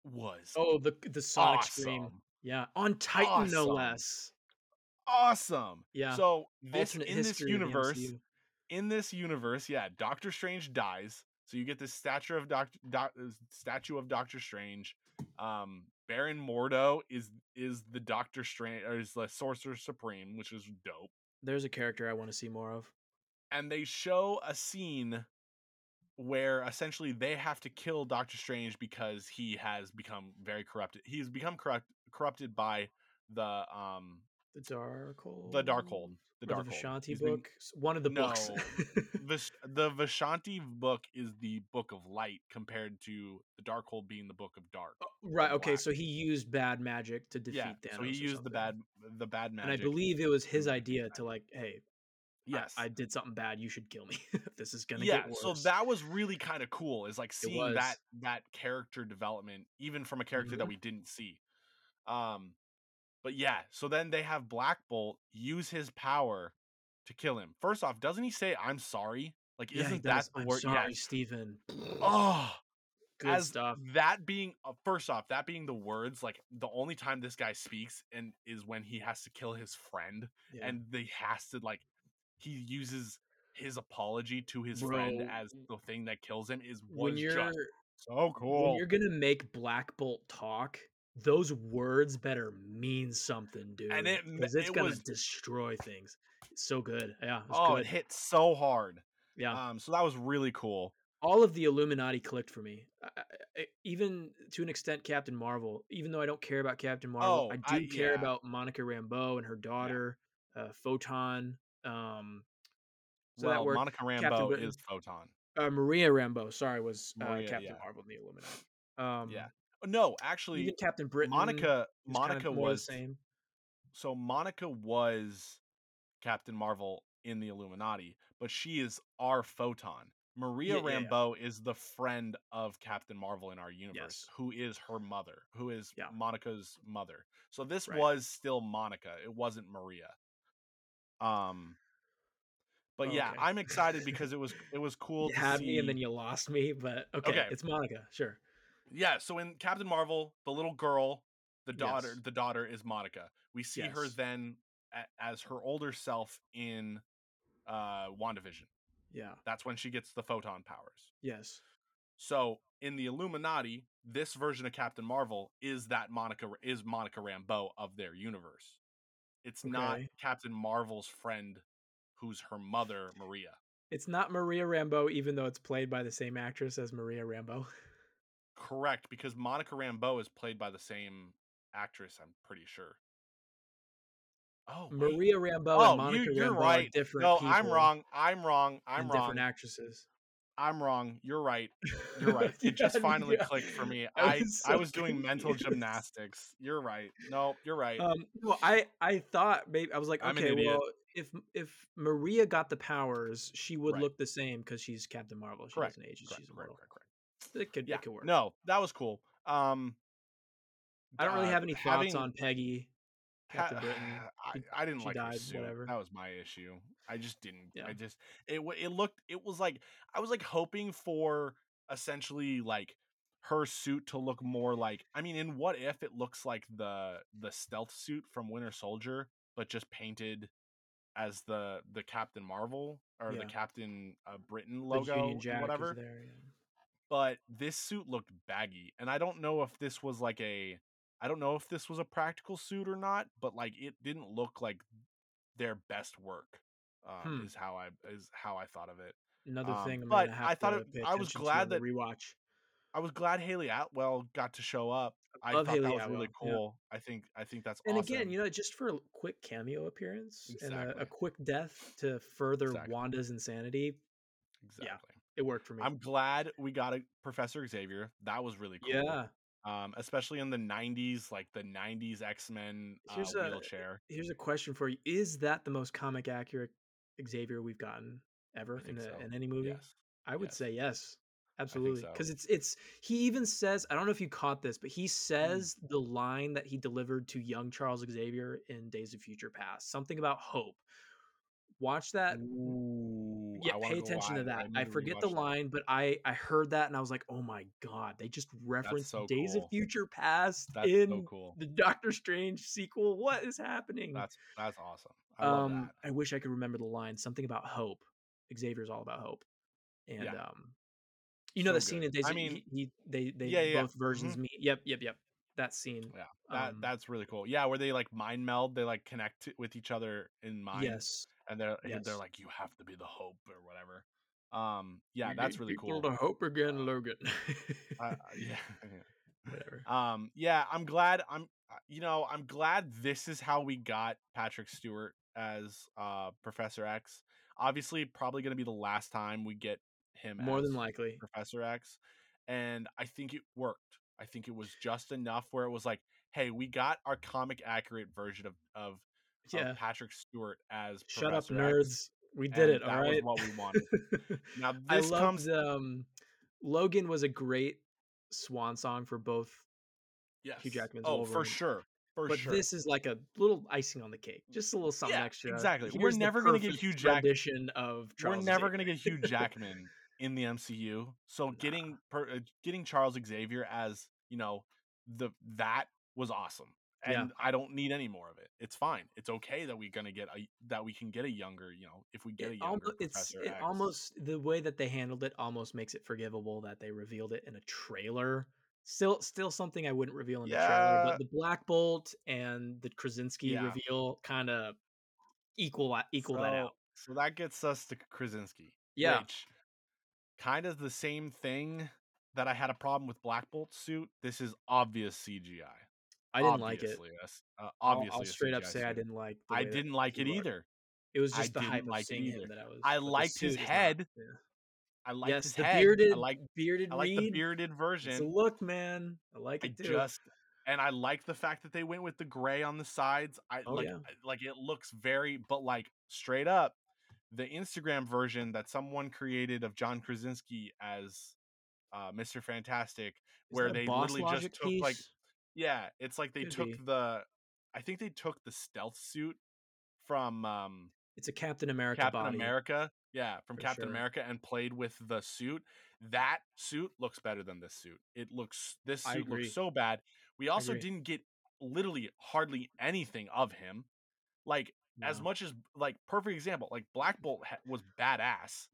was oh, the the Sonic scream. Yeah, on Titan no less. awesome Yeah. so this Alternate in this universe. In this universe, yeah, Doctor Strange dies, so you get this statue of Doctor Doc, uh, statue of Doctor Strange. Um, Baron Mordo is is the Doctor Strange or is the Sorcerer Supreme, which is dope. There's a character I want to see more of. And they show a scene where essentially they have to kill Doctor Strange because he has become very corrupted. He's become corrupt, corrupted by the um The Darkhold. the Darkhold. The Darkhold. the Vishanti He's book. One of the books. No. Vish- the Vishanti book is the book of light compared to the dark Darkhold being the book of dark. right. Okay. black. So he used bad magic to defeat yeah, Thanos. so he used the bad the bad magic. And I believe it was his idea to like, hey, yes, I, did something bad. You should kill me. this is gonna yeah. get worse. So that was really kind of cool. Is like seeing that that character development, even from a character that Mhm. we didn't see. Um, but yeah. So then they have Black Bolt use his power to kill him. First off, doesn't he say "I'm sorry"? Like, Yeah, isn't that the I'm word? sorry, Yes. Stephen. Oh, Good as stuff. that being uh, first off, that being the words, like the only time this guy speaks and is when he has to kill his friend, Yeah. and they has to like he uses his apology to his friend as the thing that kills him is when you're so when cool. you're gonna make Black Bolt talk, those words better mean something, dude. And it because it's it gonna was- destroy things. It's so good. Yeah, it's Oh, good. it hit so hard. yeah. Um, so that was really cool. all of the Illuminati clicked for me. I, I, even to an extent, Captain Marvel. Even though I don't care about Captain Marvel, Oh, I do I- care yeah. about Monica Rambeau and her daughter, uh, Photon. Um, so well, that worked. Monica Captain Rambeau Britain. is Photon. uh, Maria Rambeau. Sorry, was uh, Maria, Captain yeah. Marvel in the Illuminati. Um, Yeah. No, actually, Captain Britain. Monica was kind of Monica was same. so Monica was Captain Marvel in the Illuminati, but she is our photon. Maria Yeah, yeah, yeah. Rambeau is the friend of Captain Marvel in our universe, Yes. who is her mother, who is Yeah. Monica's mother. So this Right. was still Monica. It wasn't Maria. Um but yeah, I'm excited because it was it was cool You to had see me and then you lost me, but okay, Okay. it's Monica. Sure. Yeah, so in Captain Marvel, the little girl, the daughter, Yes. the daughter is Monica. We see her then a- as her older self in uh WandaVision. Yeah. That's when she gets the photon powers. Yes. So in the Illuminati, this version of Captain Marvel is that Monica is Monica Rambeau of their universe. It's not Captain Marvel's friend who's her mother, Maria. It's not Maria Rambeau, even though it's played by the same actress as Maria Rambeau. Correct, because Monica Rambeau is played by the same actress, I'm pretty sure. Oh, wait. Maria Rambeau Oh, and Monica you, you're Rambeau right. are different No. I'm wrong. I'm wrong. I'm wrong. Different actresses. I'm wrong. You're right. You're right. It just finally yeah. clicked for me. I I was I was doing mental gymnastics. You're right. No, you're right. Um, well, I I thought maybe I was like, I'm okay, well, if if Maria got the powers, she would Right. look the same because she's Captain Marvel. She Correct, doesn't age; correct, she's immortal. correct. It could Yeah. it could work. No, that was cool. Um, I don't really uh, have any thoughts having- on Peggy, ha- Captain Britain. I, I didn't she like her died, suit. whatever. That was my issue. I just didn't. Yeah. I just it it looked. It was like I was like hoping for essentially like her suit to look more like. I mean, in what if it looks like the the stealth suit from Winter Soldier, but just painted as the the Captain Marvel or the Captain uh, Britain logo, Union and Jack whatever there. yeah. But this suit looked baggy and i don't know if this was like a i don't know if this was a practical suit or not but like it didn't look like their best work um, Hmm. is how i is how i thought of it Another Um, thing I'm but have I thought it- I was glad that- rewatch. i was glad hayley atwell got to show up i love thought Hayley that was really Atwell, yeah. cool i think i think that's And awesome again, you know, just for a quick cameo appearance and a, a quick death to further Exactly. Wanda's insanity, exactly it worked for me. i'm glad we got a professor xavier that was really cool yeah. um especially in the 90s like the 90s x-men uh, Here's a- Here's a question for you: Is that the most comic accurate Xavier we've gotten ever in, a, so. in any movie? yes I would yes. say yes. Absolutely. so. Because it's it's he even says I don't know if you caught this, but Mm. he says the line that he delivered to young Charles Xavier in Days of Future Past. Something about hope. Watch that. Ooh, Yeah, I pay attention to that. need I forget the rewatch that. line, but I I heard that and I was like, oh my god, they just referenced so Days cool. of Future Past That's in so cool. the Doctor Strange sequel. What is happening? That's that's awesome. I love um, that. I wish I could remember the line. Something about hope. Xavier's all about hope, and Yeah. um, you know So the scene in Days. I of- mean- he, he they they Yeah, yeah, both versions meet. Yep, yep, yep. That scene. Yeah, that um, that's really cool. Yeah, where they like mind meld, they like connect with each other in mind. Yes. and they're yes. they're like, you have to be the hope or whatever. Um, yeah, We that's really cool. To hope again, Logan. I- I- yeah. Whatever. Um, yeah, I'm glad. I'm, uh, you know, I'm glad this is how we got Patrick Stewart as uh Professor X. Obviously, probably going to be the last time we get him. More than likely. Professor X, and I think it worked. I think it was just enough where it was like, hey, we got our comic accurate version of of, of Patrick Stewart as Shut up, nerds. X. We did it. All that was what we wanted. Now this loved comes um, Logan was a great swan song for both yes. Hugh Jackman's oh, for sure. For but sure. this is like a little icing on the cake, just a little something Yeah, extra. exactly. We're never gonna get Hugh Jackman of Charles. We're never gonna get Hugh Jackman in the MCU. So Nah. getting per, uh, getting Charles Xavier as you know the that was awesome, and Yeah. I don't need any more of it. It's fine. It's okay that we're gonna get a that we can get a younger. You know, if we get a It younger almo- it's Professor it X. almost the way that they handled it almost makes it forgivable that they revealed it in a trailer. Still, still something I wouldn't reveal in the trailer, but the Black Bolt and the Krasinski Yeah. reveal kind of equal that- equal that out. So that gets us to Krasinski. Yeah. Which kind of the same thing that I had a problem with Black Bolt's suit. This is obvious CGI. I didn't like it. Obviously, yes, Uh, I'll, I'll a straight up say I didn't like. The I didn't like it either. It was I just the hype of like seeing him that I was. I liked his suit not. head. Yeah. I like yes, his the head. bearded, I like bearded I like the bearded It's a version. look, man. I like I it too. just and I like the fact that they went with the gray on the sides. I Oh, like yeah. Like it looks very but like straight up the Instagram version that someone created of John Krasinski as uh, Mr. Fantastic Is where they literally just took like yeah, it's like they Could took be. the I think they took the stealth suit from um It's a Captain America Captain body. America. Yeah, from For Captain sure. America and played with the suit. That suit looks better than this suit. It looks this suit looks so bad. We also didn't get literally hardly anything of him. Like as much as like perfect example, like Black Bolt ha- was badass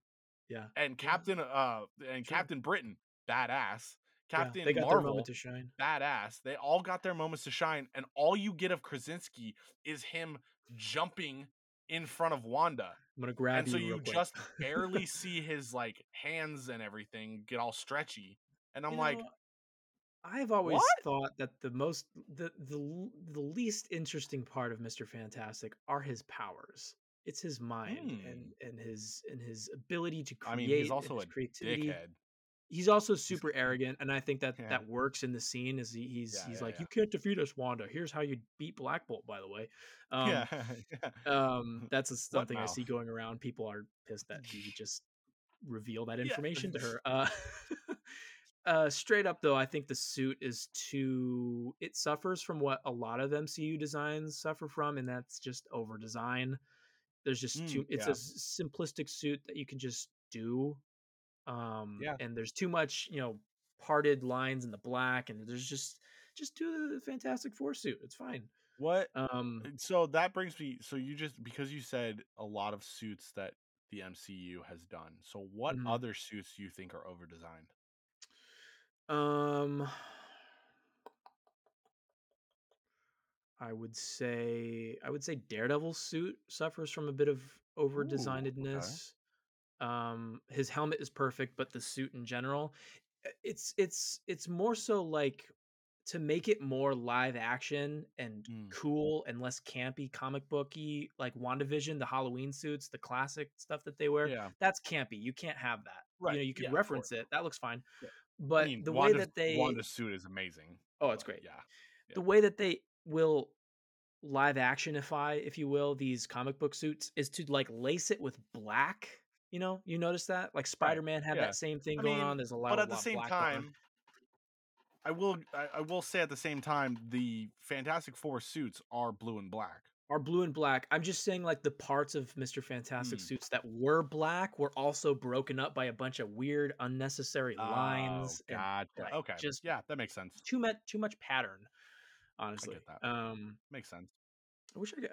Yeah. and Captain uh and Sure. Captain Britain badass. Yeah, Captain they got their Marvel moment to shine. badass. They all got their moments to shine, and all you get of Krasinski is him jumping in front of Wanda I'm gonna grab you. and so you. you real quick. just barely see his like hands and everything get all stretchy and i'm You like know, I've always "What?" thought that the most the the the least interesting part of Mister Fantastic are his powers. It's his mind and and his and his ability to create. Hmm. i mean he's also a creativity. dickhead He's also super arrogant, and I think that Yeah. that works in the scene. Is he, he's Yeah, he's yeah, like, you can't defeat us, Wanda. Here's how you beat Black Bolt. By the way, um, yeah, um, that's a, something I see going around. People are pissed that he just reveal that information to her. Uh, uh, straight up though, I think the suit is too. It suffers from what a lot of MCU designs suffer from, and that's just over design. There's just Mm, too. It's yeah. a simplistic suit that you can just do. Um, Yeah. and there's too much, you know, parted lines in the black, and there's just just do the Fantastic Four suit. It's fine. what Um, so that brings me so you just because you said a lot of suits that the mcu has done so what Mhm. other suits do you think are over designed Um, I would say I would say Daredevil's suit suffers from a bit of over designedness. Um, his helmet is perfect, but the suit in general, it's it's it's more so like to make it more live action and Mm. cool and less campy, comic booky, like WandaVision, the Halloween suits, the classic stuff that they wear. yeah That's campy. You can't have that. You Right, know, you can yeah, of reference it. That looks fine. Yeah. But I mean, the Wanda's, way that they Wanda's suit is amazing. Oh, it's great. Yeah. the way that they will live actionify, if you will, these comic book suits is to like lace it with black. You know, you notice that? Like Spider Man had yeah. that same thing I going mean, on. There's a lot but at the same time, I will I, I will say at the same time the Fantastic Four suits are blue and black. Are blue and black. I'm just saying, like the parts of Mister Fantastic Hmm. suits that were black were also broken up by a bunch of weird, unnecessary lines. Oh, and like, okay. just- yeah, that makes sense. too much, too much pattern. Honestly, that. um, Makes sense. I wish I could.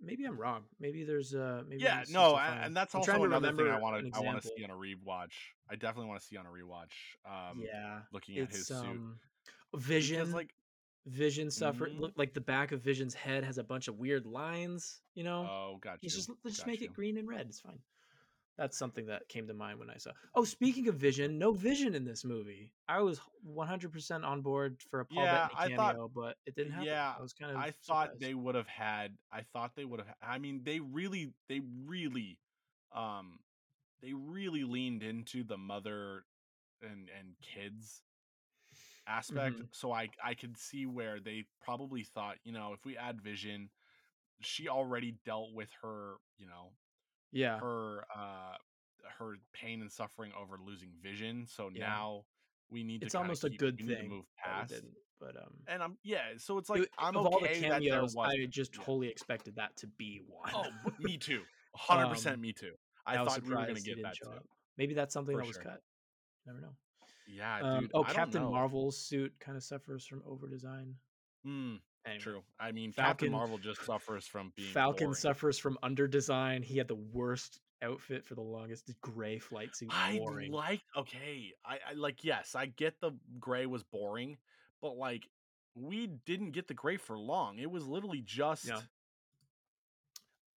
Maybe I'm wrong. Maybe there's uh maybe Yeah, there's no, just a a- fine- and that's I'm also another thing I want to I want to see on a rewatch. I definitely want to see on a rewatch. Um, yeah, looking at his it's suit um Vision. because like Vision suffered. Mhm. Look like the back of Vision's head has a bunch of weird lines. You know, oh, got you. Just just got make you. it green and red. It's fine. That's something that came to mind when I saw. Oh, speaking of Vision, no Vision in this movie. I was 100% on board for a Paul Yeah, Bettany I thought- cameo, but it didn't happen. yeah, I was kind of. I thought surprised. they would have had. I thought they would have. I mean, they really, they really, um, they really leaned into the mother and and kids aspect. Mhm. So I I could see where they probably thought, you know, if we add Vision, she already dealt with her, you know, Yeah. her uh her pain and suffering over losing Vision. So Yeah. now we need It's to almost a good need to move past. but, um And I'm yeah, so it's it like I'm of all the okay that there cameos, I just totally expected that to be one. Oh, me too. 100% Um, me too. I I thought we were gonna surprised he get that too. Maybe that's something For that was sure. cut. Never know. Yeah, Um, dude, oh, I Captain. Marvel's suit kinda suffers from overdesign. Mm, Anyway, true. I mean, Captain Falcon Marvel just suffers from being Falcon boring. suffers from under design. He had the worst outfit for the longest. Gray flight suit, I boring. like okay, I I like, yes, I get the gray was boring, but, like, we didn't get the gray for long. It was literally just Yeah.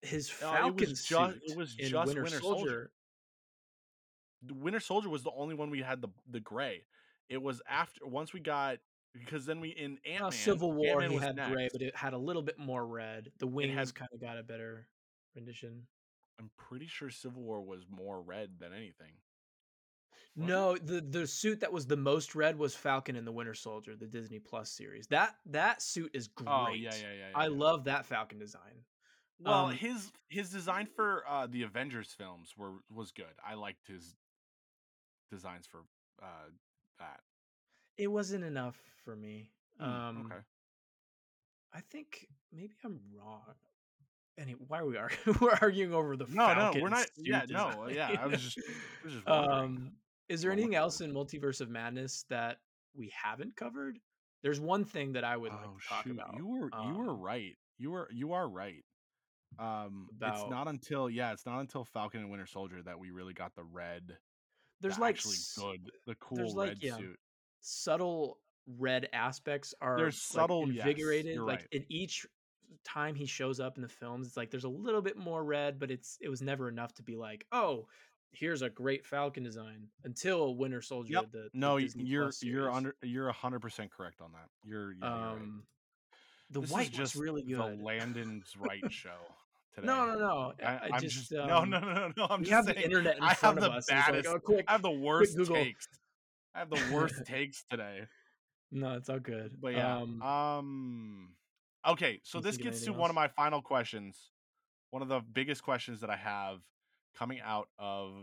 His Uh, it Falcon was just suit it was in just Winter, Winter Soldier, Soldier. The Winter Soldier was the only one we had the the gray. It was after once we got because then we in uh, Ant-Man, Civil War, Ant-Man he had gray, but it had a little bit more red. The It wings had kinda got a better rendition. I'm pretty sure Civil War was more red than anything. It? No, the the suit that was the most red was Falcon and the Winter Soldier, the Disney Plus series. That that suit is great. Oh, yeah, yeah, yeah, yeah, I yeah. love that Falcon design. Well, Um his his design for, uh, the Avengers films were was good. I liked his designs for, uh, that. It wasn't enough for me. Mm, Um okay. I think maybe I'm wrong. Any why are we arguing? We're arguing over the No, no, we're not yeah, no, yeah, I was just I was just um, is there anything else in Multiverse of Madness that we haven't covered? There's one thing that I would like Oh, to talk shoot. about. You were you were Um right. You were you are right. Um, it's not until yeah, it's not until Falcon and Winter Soldier that we really got the red, there's like actually good, the there's cool like red yeah, suit. subtle red aspects are There's like subtle, yes, invigorated. you're Like right. in each time he shows up in the films, it's like there's a little bit more red, but it's it was never enough to be like, oh, here's a great Falcon design until Winter Soldier, Yep. the, No, you're you're under you're 100% correct on that. You're you're right. Um, the This white was just really good. the. Landon's right show today. no, no. I, I, I just just no, no, um, no, no, no. I'm just have the saying internet in I have the. And like, baddest, oh, quick, I have the worst takes. I have the worst takes today. no, it's all good. But yeah, Um, um, okay. So this gets to anything one of my final questions. One of the biggest questions that I have coming out of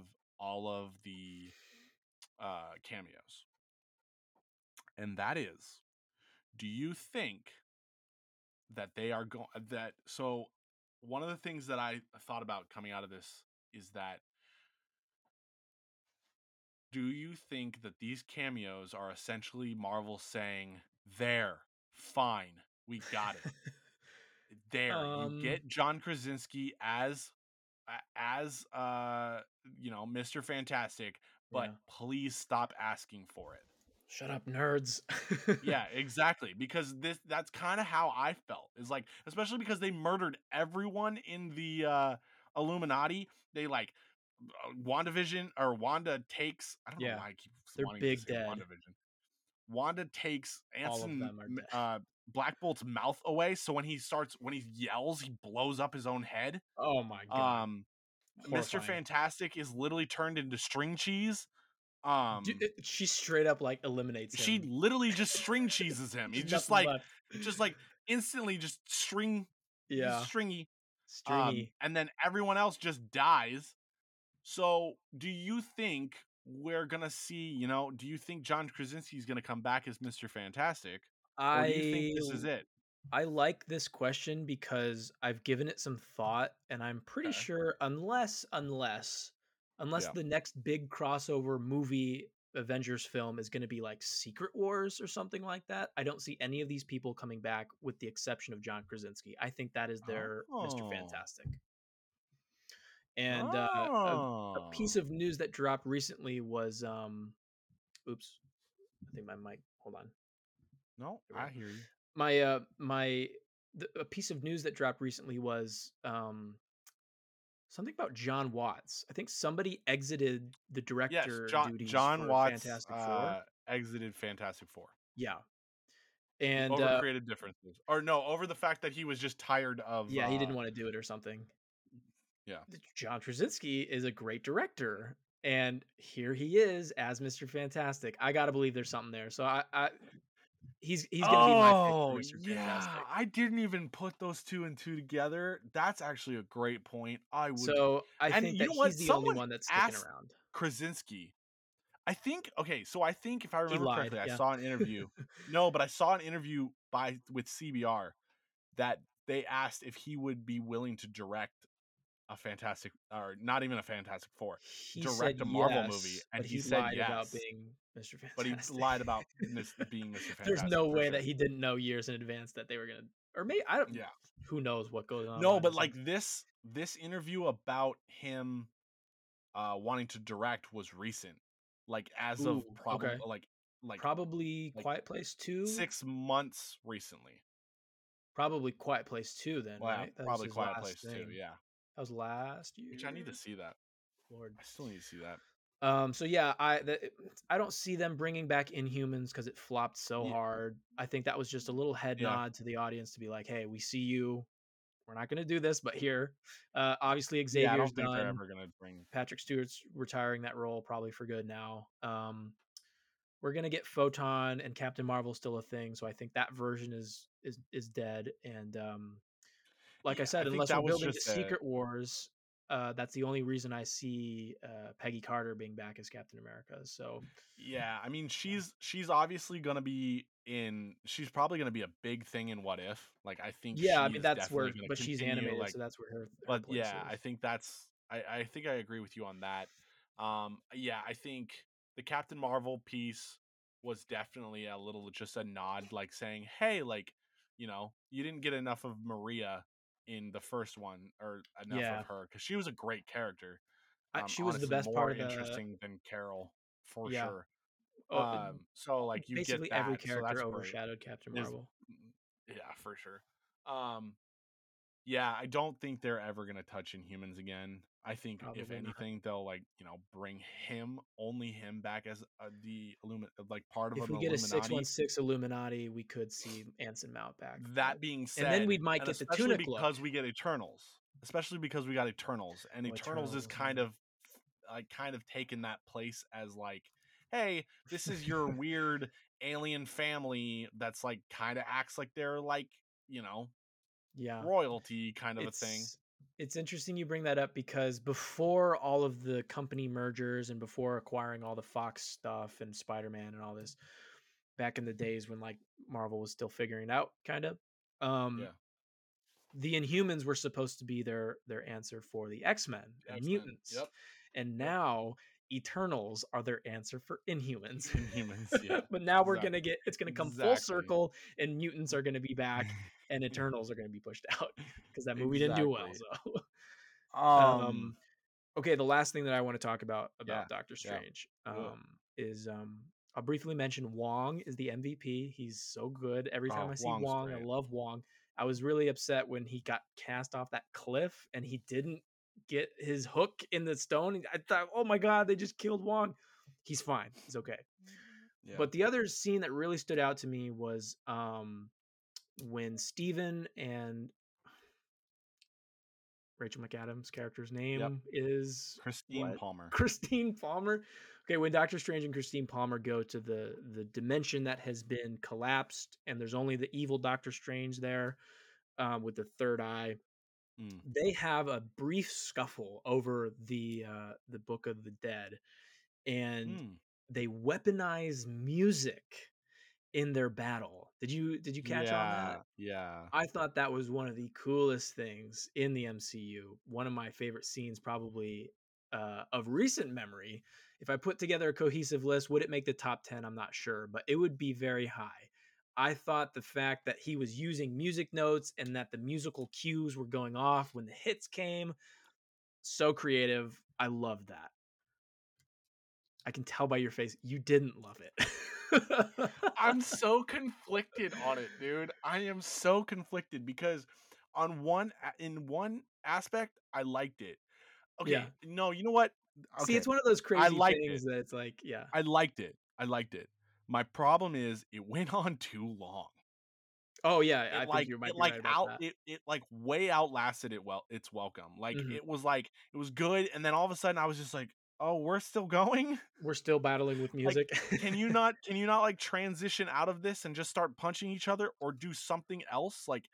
all of the uh, cameos, and that is, do you think that they are going that? So one of the things that I thought about coming out of this is that do you think that these cameos are essentially Marvel saying, "There, fine, we got it. There, you um, get John Krasinski as as uh you know Mr. Fantastic, but yeah. please stop asking for it." Shut up, nerds. Yeah, exactly. Because this that's kind of how I felt. Is like especially because they murdered everyone in the uh Illuminati. They like uh, WandaVision or Wanda takes I don't know why I keep they're big to dead. WandaVision. Wanda takes Anson them are m- dead. uh Black Bolt's mouth away so when he starts when he yells he blows up his own head. Oh my god. Um Mr. Fantastic is literally turned into string cheese. Um Du- it- she straight up like eliminates she literally just string cheeses him. He's just like left. just like instantly just string yeah, stringy stringy. um and then everyone else just dies so do you think we're gonna see you know do you think john krasinski's gonna come back as mr fantastic or do you think this is I it I like this question because I've given it some thought, and I'm pretty okay sure unless unless unless yeah the next big crossover movie Avengers film is going to be like Secret Wars or something like that, I don't see any of these people coming back with the exception of John Krasinski. I think that is their Mr. oh Fantastic. And uh, a, a piece oh of news that dropped recently was um oops, I think my mic hold on. no i hear you My uh my the, a piece of news that dropped recently was um something about Jon Watts. I think somebody exited the yes director john duties john for watts Fantastic Four. uh exited fantastic four Yeah. And over uh creative differences or no over the fact that he was just tired of yeah, he uh didn't want to do it or something. yeah John Krasinski is a great director and here he is as Mr. Fantastic. I got to believe there's something there. So I, I he's he's going to be my pick Oh, for Mr. yeah. Fantastic. I didn't even put those two and two together. That's actually a great point. I would. So I and think you that know what? he's the only one that's sticking around. Krasinski I think okay, so I think if I remember lied, correctly, I saw an interview. no, but I saw an interview by with CBR that they asked if he would be willing to direct a fantastic or not even a Fantastic Four, He direct a Marvel movie, and he he said lied about being Mr. fantastic But he lied about mis- being Mr. Fantastic. There's no way sure. that he didn't know years in advance that they were gonna or maybe I don't Yeah. who knows what goes on. No, but like this this interview about him uh wanting to direct was recent. Like as of probably okay. like like probably like, Quiet Place 2. 6 months recently. Probably Quiet Place 2 then, Well, right? That probably Quiet Place thing. yeah. That was last year. Which I need to see that. Lord. I still need to see that. Um. So yeah, I the, I don't see them bringing back Inhumans because it flopped so Ye- hard. I think that was just a little head Yeah. nod to the audience to be like, "Hey, we see you. We're not going to do this, but here." Uh, obviously yeah, I Xavier's don't think done. ever gonna bring. Patrick Stewart's retiring that role probably for good now. Um, we're gonna get Photon and Captain Marvel still a thing, so I think that version is is is dead. And um, like Yeah, I I said, think unless we're building to just a- Secret Wars, uh, that's the only reason I see uh, Peggy Carter being back as Captain America. So Yeah, I mean she's she's obviously gonna be in. She's probably gonna be a big thing in What If. Like I think. yeah, I mean that's where, but she's animated, Like, so that's where her. her but yeah, I think that's. I I think I agree with you on that. Um, yeah, I think the Captain Marvel piece was definitely a little just a nod, like saying, "Hey, like, you know, you didn't get enough of Maria in the first one, or enough Yeah. of her because she was a great character. Um, she was the best more part of the. interesting than Carol for Yeah. sure. Oh, Um, so like you basically get that, every so character great. overshadowed Captain Marvel. Yeah, for sure. Um, yeah, I don't think they're ever gonna touch Inhumans again. I think if Probably not. anything, they'll like you know bring him only him back as uh, the Illumin like part of If an we get a six one six Illuminati, we could see Anson Mount back. That being said, and then we might get the tunic look. because we get Eternals, especially because we got Eternals, and Oh, Eternals is kind of like kind of taken that place as like, hey, this is your weird alien family that's like kind of acts like they're like you know yeah, royalty kind of a thing. It's interesting you bring that up because before all of the company mergers and before acquiring all the Fox stuff and Spider Man and all this, back in the days when like Marvel was still figuring out, kind of. Um, Yeah. The Inhumans were supposed to be their their answer for the X Men and mutants, Yep. and now Eternals are their answer for Inhumans. Inhumans. Yeah. but now we're gonna get it's gonna come full circle, and mutants are gonna be back, and Eternals are gonna be pushed out because that movie didn't do well. So, um, um, okay, the last thing that I want to talk about about Yeah, Doctor Strange it. um, is um, I'll briefly mention Wong is the MVP. He's so good. Every time Oh, I see Wong's Wong, I love Wong. I was really upset when he got cast off that cliff and he didn't get his hook in the stone. I thought, oh my god, they just killed Wong. He's fine. He's okay. yeah. But the other scene that really stood out to me was um, when Stephen and Rachel McAdams' character's name is Christine what? Palmer. Christine Palmer. Okay, when Doctor Strange and Christine Palmer go to the the dimension that has been collapsed, and there's only the evil Doctor Strange there um, with the third eye. Mm. They have a brief scuffle over the uh, the Book of the Dead, and Mm. they weaponize music in their battle. Did you did you catch yeah, on that? Yeah. I thought that was one of the coolest things in the MCU. One of my favorite scenes, probably uh, of recent memory. If I put together a cohesive list, would it make the top 10? I'm not sure, but it would be very high. I thought the fact that he was using music notes and that the musical cues were going off when the hits came, so creative. I love that. I can tell by your face you didn't love it. I'm so conflicted on it, dude. I am so conflicted because on one in one aspect I liked it. Okay, Yeah. no, you know what? Okay. See, it's one of those crazy liked things that it's like, yeah. I liked it. I liked it. My problem is it went on too long. Oh yeah, It I think like you might it be like right about out that. it, it like way outlasted it well its welcome. Like Mhm. it was like it was good and then all of a sudden I was just like, "Oh, we're still going?" We're still battling with music. can you not can you not like transition out of this and just start punching each other or do something else like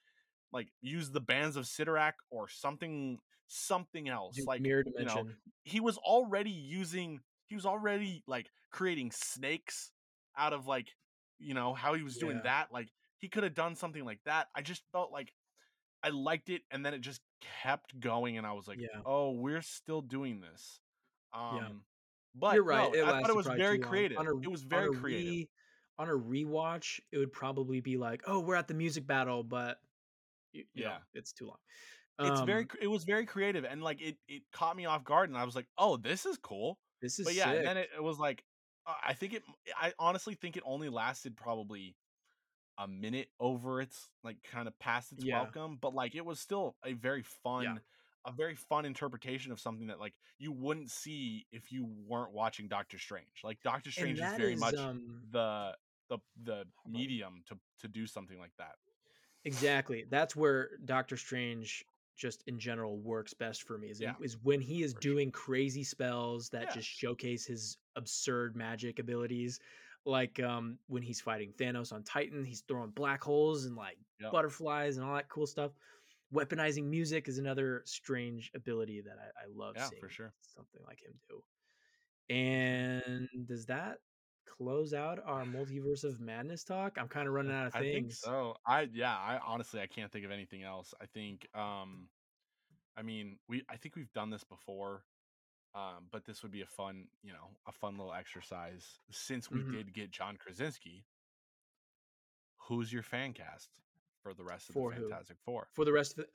like use the bands of Cyttorak or something something else Do like mirror you know he was already using he was already like creating snakes out of like you know how he was doing Yeah. that like he could have done something like that i just felt like i liked it and then it just kept going and i was like Yeah. oh we're still doing this um Yeah. but You're right. no, it i thought it was very creative On a, it was very a creative re- on a rewatch, it would probably be like, "Oh, we're at the music battle," but you, you know, Yeah. it's too long. it's very Um, it was very creative and like it it caught me off guard and i was like oh this is cool This is but yeah sick. and then it, it was like uh, i think it i honestly think it only lasted probably a minute over its like kind of past its Yeah. welcome but like it was still a very fun a very fun interpretation of something that like you wouldn't see if you weren't watching doctor strange like doctor strange is very is much um the the the medium to to do something like that exactly that's where Doctor Strange just in general works best for me is, Yeah, is when he is for sure. doing crazy spells that Yeah. just showcase his absurd magic abilities. Like um when he's fighting Thanos on Titan, he's throwing black holes and like butterflies and all that cool stuff. Weaponizing music is another strange ability that I, I love Yeah, seeing for sure. something like him do. And does that close out our multiverse of madness talk? I'm kind of running out of things. I think so. I yeah, I honestly I can't think of anything else. I think um I mean, we I think we've done this before. Um, but this would be a fun, you know, a fun little exercise since we Mhm. did get John Krasinski. Who's your fan cast for the rest of For the who? Fantastic Four? for the rest of it,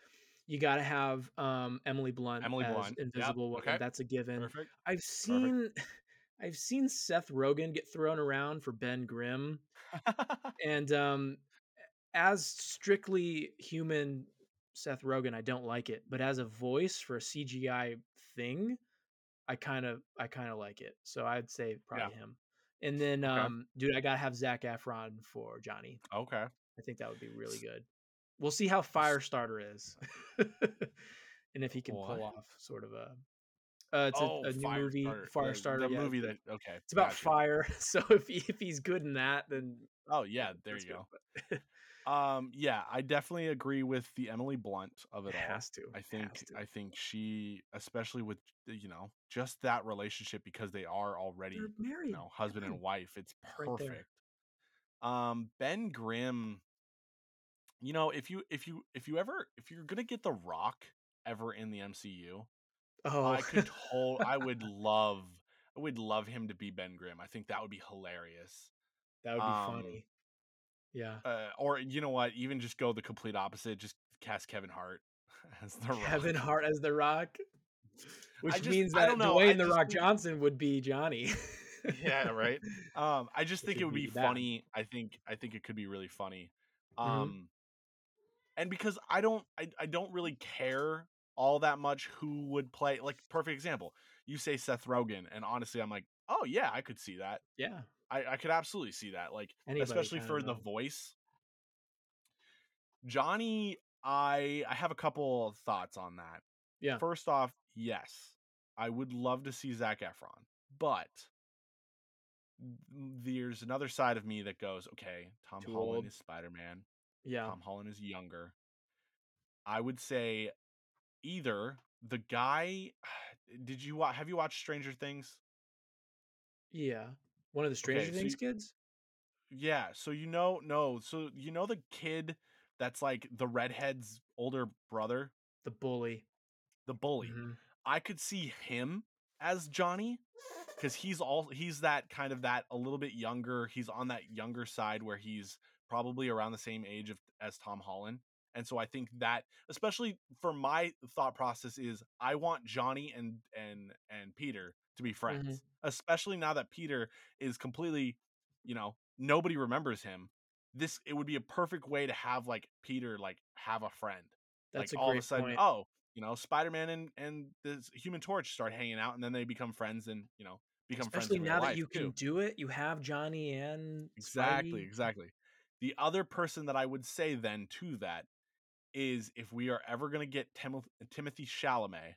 you got to have um, Emily Blunt Emily as Blunt, yep, Invisible Woman. okay, That's a given. Perfect. I've seen, I've seen Seth Rogen get thrown around for Ben Grimm, and um, as strictly human Seth Rogen, I don't like it. But as a voice for a CGI thing, I kind of, I kind of like it. So I'd say probably him. And then, Okay. um, dude, I gotta have Zac Efron for Johnny. okay. I think that would be really good. We'll see how Firestarter is, and if he can pull off sort of a. Uh, it's oh, a, a new movie, Firestarter, the-. The, yeah, movie that okay. it's about gotcha. fire. So if he, if he's good in that, then Oh yeah, there you go. Um, yeah, I definitely agree with the Emily Blunt of it it all. has to. I think to. I think she, especially with you know just that relationship because they are already They're married. you know husband and wife. It's Right perfect. Um, Ben Grimm. You know, if you if you if you ever if you're gonna get The Rock ever in the MCU, Oh, I could whole I would love I would love him to be Ben Grimm. I think that would be hilarious. that would be um, funny. Yeah, Uh, or you know what? Even just go the complete opposite. Just cast Kevin Hart as the Rock. Kevin Hart as the Rock, which just- means that don't know, I Dwayne the Rock think- Johnson would be Johnny. yeah, right. Um, I just think it would be be funny. I think I think it could be really funny. Mhm. Um, and because I don't I, I don't really care all that much who would play. Like perfect example, you say Seth Rogen, and honestly, I'm like, oh yeah, I could see that. yeah, I, I could absolutely see that. Like Anybody especially for the voice. Johnny, I I have a couple of thoughts on that. Yeah. First off, yes, I would love to see Zac Efron, but there's another side of me that goes, okay, Tom Too Holland old. is Spider Man. yeah. Tom Holland is younger. I would say either the guy. Did you wa- have you watched Stranger Things? Yeah. One of the Stranger so Things you- kids? Yeah, so you know, no, so you know the kid that's like the redhead's older brother, The bully. the bully. Mhm. I could see him as Johnny because he's all he's that kind of that a little bit younger. He's on that younger side where he's probably around the same age of as Tom Holland. And so I think that especially for my thought process is I want Johnny and and and Peter to be mm-hmm. friends. Especially now that Peter is completely, you know, nobody remembers him. This it would be a perfect way to have like Peter like have a friend That's like a all great of a sudden, point. oh, you know, Spider Man and and the Human Torch start hanging out, and then they become friends, and you know, become Especially friends now that you can do it, you have Johnny and exactly, Spidey. exactly. The other person that I would say then to that is if we are ever going to get Timoth- Timothée Chalamet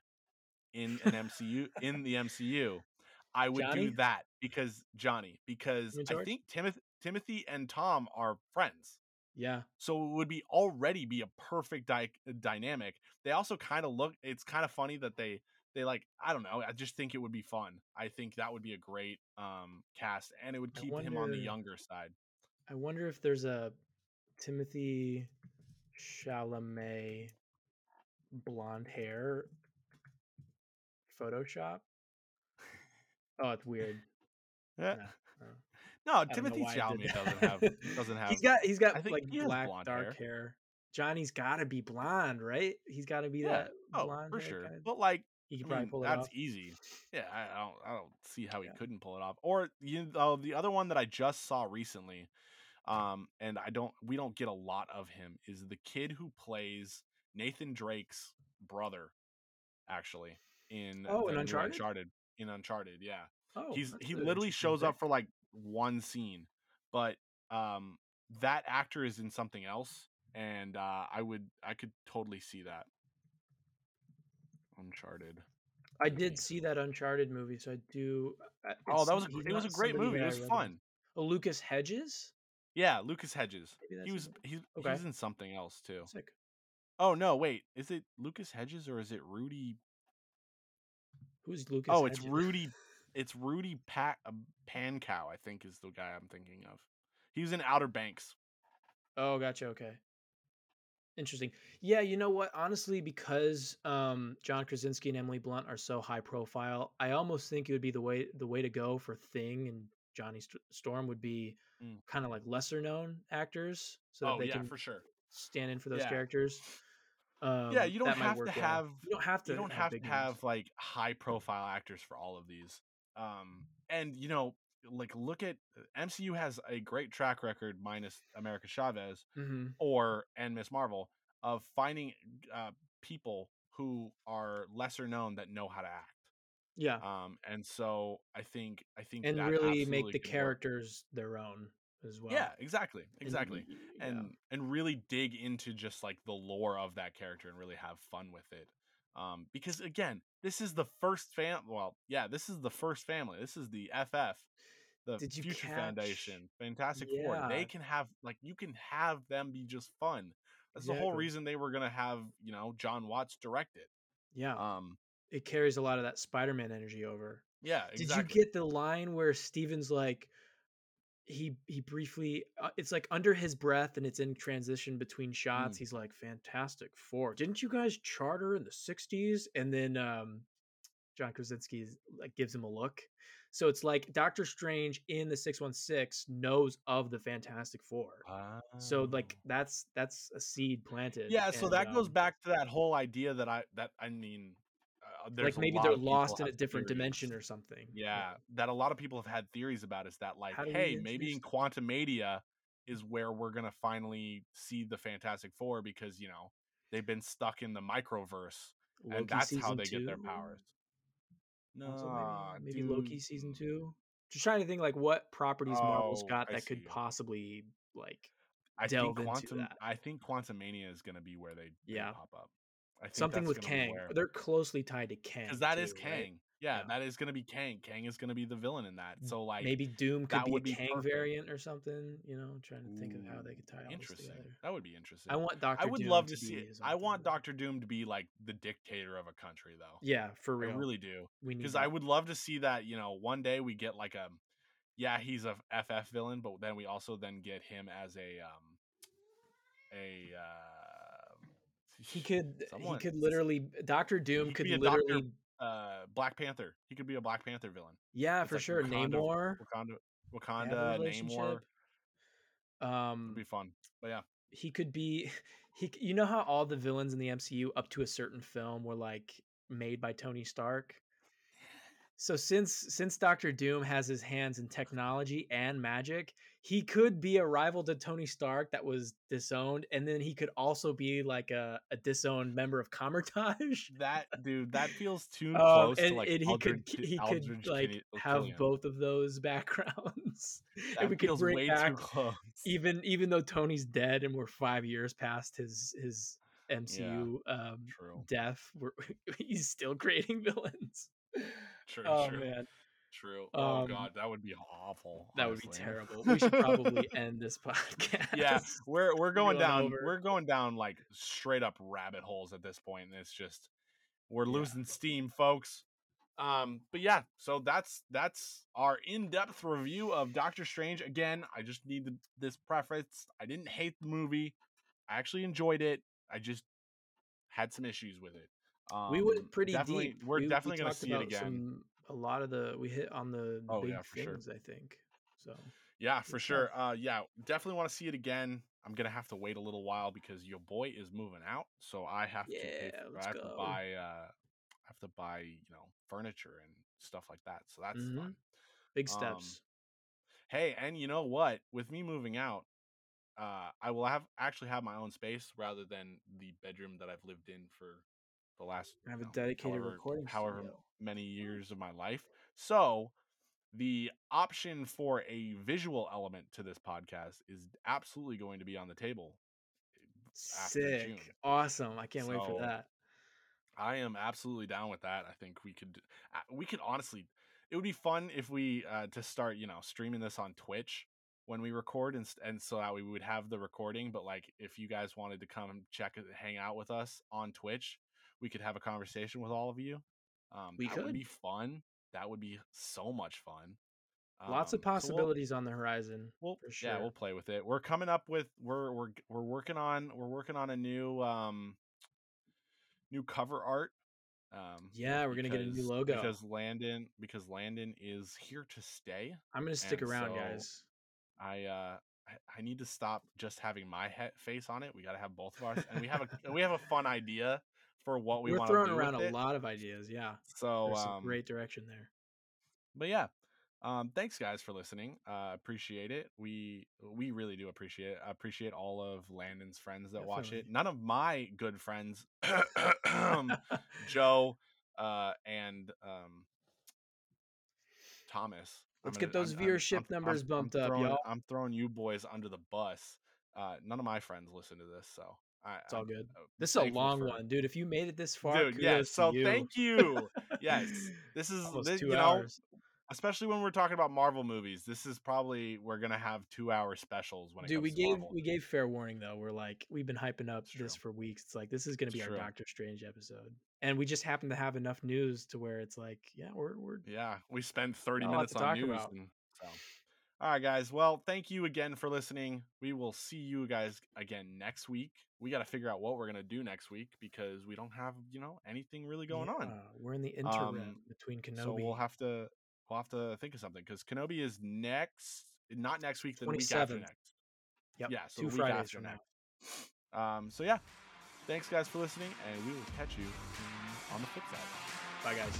in an MCU in the MCU, I would Johnny? do that because Johnny because I think Timothy Timothy and Tom are friends. Yeah. So it would be already be a perfect dy- dynamic. They also kind of look. It's kind of funny that they they like. I don't know. I just think it would be fun. I think that would be a great um cast, and it would keep him on the younger side. I wonder if there's a Timothée Chalamet blonde hair Photoshop. Oh, it's weird. Yeah. No, no. No, don't know Timothée Chalamet doesn't have doesn't have. He's got he's got think like he black dark hair. Johnny's got to be blonde, right? He's got to be yeah, that oh blonde for sure. kinda- But like, He could I probably mean, pull it that's easy. Yeah, I I don't I don't see how he Yeah. couldn't pull it off. Or you know, the other one that I just saw recently, um, and I don't we don't get a lot of him is the kid who plays Nathan Drake's brother, actually in Oh, in Uncharted? Uncharted in Uncharted, yeah. Oh, he's he literally shows up for like one scene, but um that actor is in something else, and uh I would I could totally see that. Uncharted. I did see that Uncharted movie, so I do. uh, Oh, that was a, not- gr- he's it was a great movie. It was fun. Oh, Lucas Hedges. Yeah, Lucas Hedges. He was he's Okay. he's in something else too. sick. Oh no, wait, is it Lucas Hedges or is it Rudy? Who's Lucas? oh, it's Hedges? Rudy. It's Rudy Pat uh, Pankow. I think is the guy I'm thinking of. He was in Outer Banks. Oh, gotcha. Okay. Interesting. Yeah, you know what? Honestly, because um, John Krasinski and Emily Blunt are so high profile, I almost think it would be the way the way to go for Thing and Johnny St- Storm would be Mm. kind of like lesser known actors, so that oh they yeah, can for sure. stand in for those Yeah. characters. Um, yeah, you don't have to well. have You don't have to. you don't have to big names. have like high profile actors for all of these. Um, and you know, like look at MCU has a great track record minus America Chavez Mhm. or and Miss Marvel of finding uh, people who are lesser known that know how to act. Yeah, Um, and so I think I think and really make the could work. characters their own as well. Yeah, exactly, exactly. y- y- yeah. and and really dig into just like the lore of that character and really have fun with it um because again this is the first fam well yeah this is the first family this is the ff the Did you future catch- foundation fantastic four they can have like you can have them be just fun that's the whole Exactly. reason they were gonna have you know jon watts direct it yeah, um it carries a lot of that Spider-Man energy over. yeah Did you get the line where Stephen's like he he briefly uh, it's like under his breath and it's in transition between shots. Mm. He's like Fantastic Four. Didn't you guys charter in the 60s? And then um John Krasinski like gives him a look. So it's like Doctor Strange in the 616 knows of the Fantastic Four. So like Oh. that's that's a seed planted. yeah so and, that goes um, back to that whole idea that i that i mean Uh, like maybe they're lost in a different theories. dimension or something. yeah, that a lot of people have had theories about is that like How do we hey maybe in Quantumania is where we're gonna finally see the fantastic four because you know they've been stuck in the microverse and that's how they get their powers no maybe, maybe Loki season two. Just trying to think like what properties Marvel's oh, got I that could possibly like i delve think into quantum that. i think Quantumania is gonna be where they, Yeah. pop up something with Kang. They're closely tied to Kang. because that is too, Kang. right? Yeah, Yeah. that is gonna be Kang. Kang is gonna be the villain in that. So like maybe Doom could be a be Kang perfect. variant or something. You know, trying to think of how they could tie all this interesting. together. That would be interesting. I want Doctor. I would Doom love to to see it. I want Doctor Doom to be like the dictator of a country, though. Yeah, for real. I really do. Because I would love to see that. You know, one day we get like a, yeah, he's a FF villain, but then we also then get him as a um, a. Uh, He could. someone- he could literally. Doctor Doom could could be a Doctor literally. uh Black Panther. He could be a Black Panther villain. Yeah, It's for like sure. Wakanda- Namor. Wakanda, they have a Wakanda, Namor. Um, Would be fun. But yeah, he could be he you know how all the villains in the MCU up to a certain film were like made by Tony Stark so since since Doctor Doom has his hands in technology and magic he could be a rival to Tony Stark that was disowned and then he could also be like a, a disowned member of Kamar-Taj that dude, that feels too um, close and, to like and he could he Aldrich could like Killian- have Killian. both of those backgrounds That and we could feels bring way back too close. even even though Tony's dead and we're five years past his his MCU um, death, we're, he's still creating villains. True, oh true. man, True. oh Um, god, that would be awful. That would be terrible. We should probably end this podcast. yeah, we're we're going Going down. over. We're going down like straight up rabbit holes at this point, and it's just we're Yeah. losing steam, folks. Um, but yeah, so that's that's our in-depth review of Doctor Strange. Again, I just need to, this preface. I didn't hate the movie. I actually enjoyed it. I just had some issues with it. Um, we went pretty definitely, deep. We're We- we definitely going to see it again. some- a lot of the we hit on the Oh, big yeah, for sure. things. I think so. Yeah, for sure. Uh, yeah, definitely want to see it again. I'm gonna have to wait a little while because your boy is moving out, so I have to pay, Yeah, f- let's I have to buy uh, I have to buy you know furniture and stuff like that. So that's Mhm. fun. Big Um, steps. Hey, and you know what? With me moving out, uh, I will have actually have my own space rather than the bedroom that I've lived in for the last I have a dedicated however, recording however studio. many years of my life. So the option for a visual element to this podcast is absolutely going to be on the table after Sick. Awesome. I can't wait for that. I am absolutely down with that. I think we could we could honestly it would be fun if we uh to start, you know, streaming this on Twitch when we record and and so that we would have the recording, but like if you guys wanted to come check it hang out with us on Twitch, we could have a conversation with all of you. Um We that would could. be fun. That would be so much fun. Lots of Um, so we'll- possibilities on the horizon. We'll, for yeah, sure. we'll play with it. We're coming up with we're we're we're working on we're working on a new um new cover art. Um Yeah, we're gonna get a new logo. because Landon because Landon is here to stay. I'm gonna stick and around, so guys. I uh I, I need to stop just having my he- face on it. We got to have both of ours, and we have a we have a fun idea for what we We are want to throwing around a lot of ideas. Yeah, So um, great direction there. but yeah um thanks guys for listening uh appreciate it. We we really do appreciate it. I appreciate all of landon's friends that watch it. None of my good friends joe uh and um thomas. Let's gonna- get those I'm- viewership I'm- I'm- numbers bumped up, y'all. i'm throwing you boys under the bus. Uh none of my friends listen to this so I, It's all good. uh, This is a long for- one, dude. If you made it this far, dude to so you. thank you yes this is this, you know especially when we're talking about Marvel movies. This is probably we're gonna have two hour specials when it Dude, comes we gave Marvel. we gave fair warning though. We're like we've been hyping up It's this true. for weeks. It's like this is gonna It's be our true. Doctor Strange episode, and we just happen to have enough news to where it's like, yeah, we're we're yeah, we spend thirty Got a lot minutes on news, and so. All right, guys. Well, thank you again for listening. We will see you guys again next week. We got to figure out what we're gonna do next week because we don't have you know anything really going on. We're in the interim Um, between Kenobi. So we'll have to we'll have to think of something because Kenobi is next, not next week, the week after 27th. next. Yep, Yeah, so two Fridays after from now. next. Um, so yeah, thanks guys for listening, and we will catch you on the flip side. Bye, guys.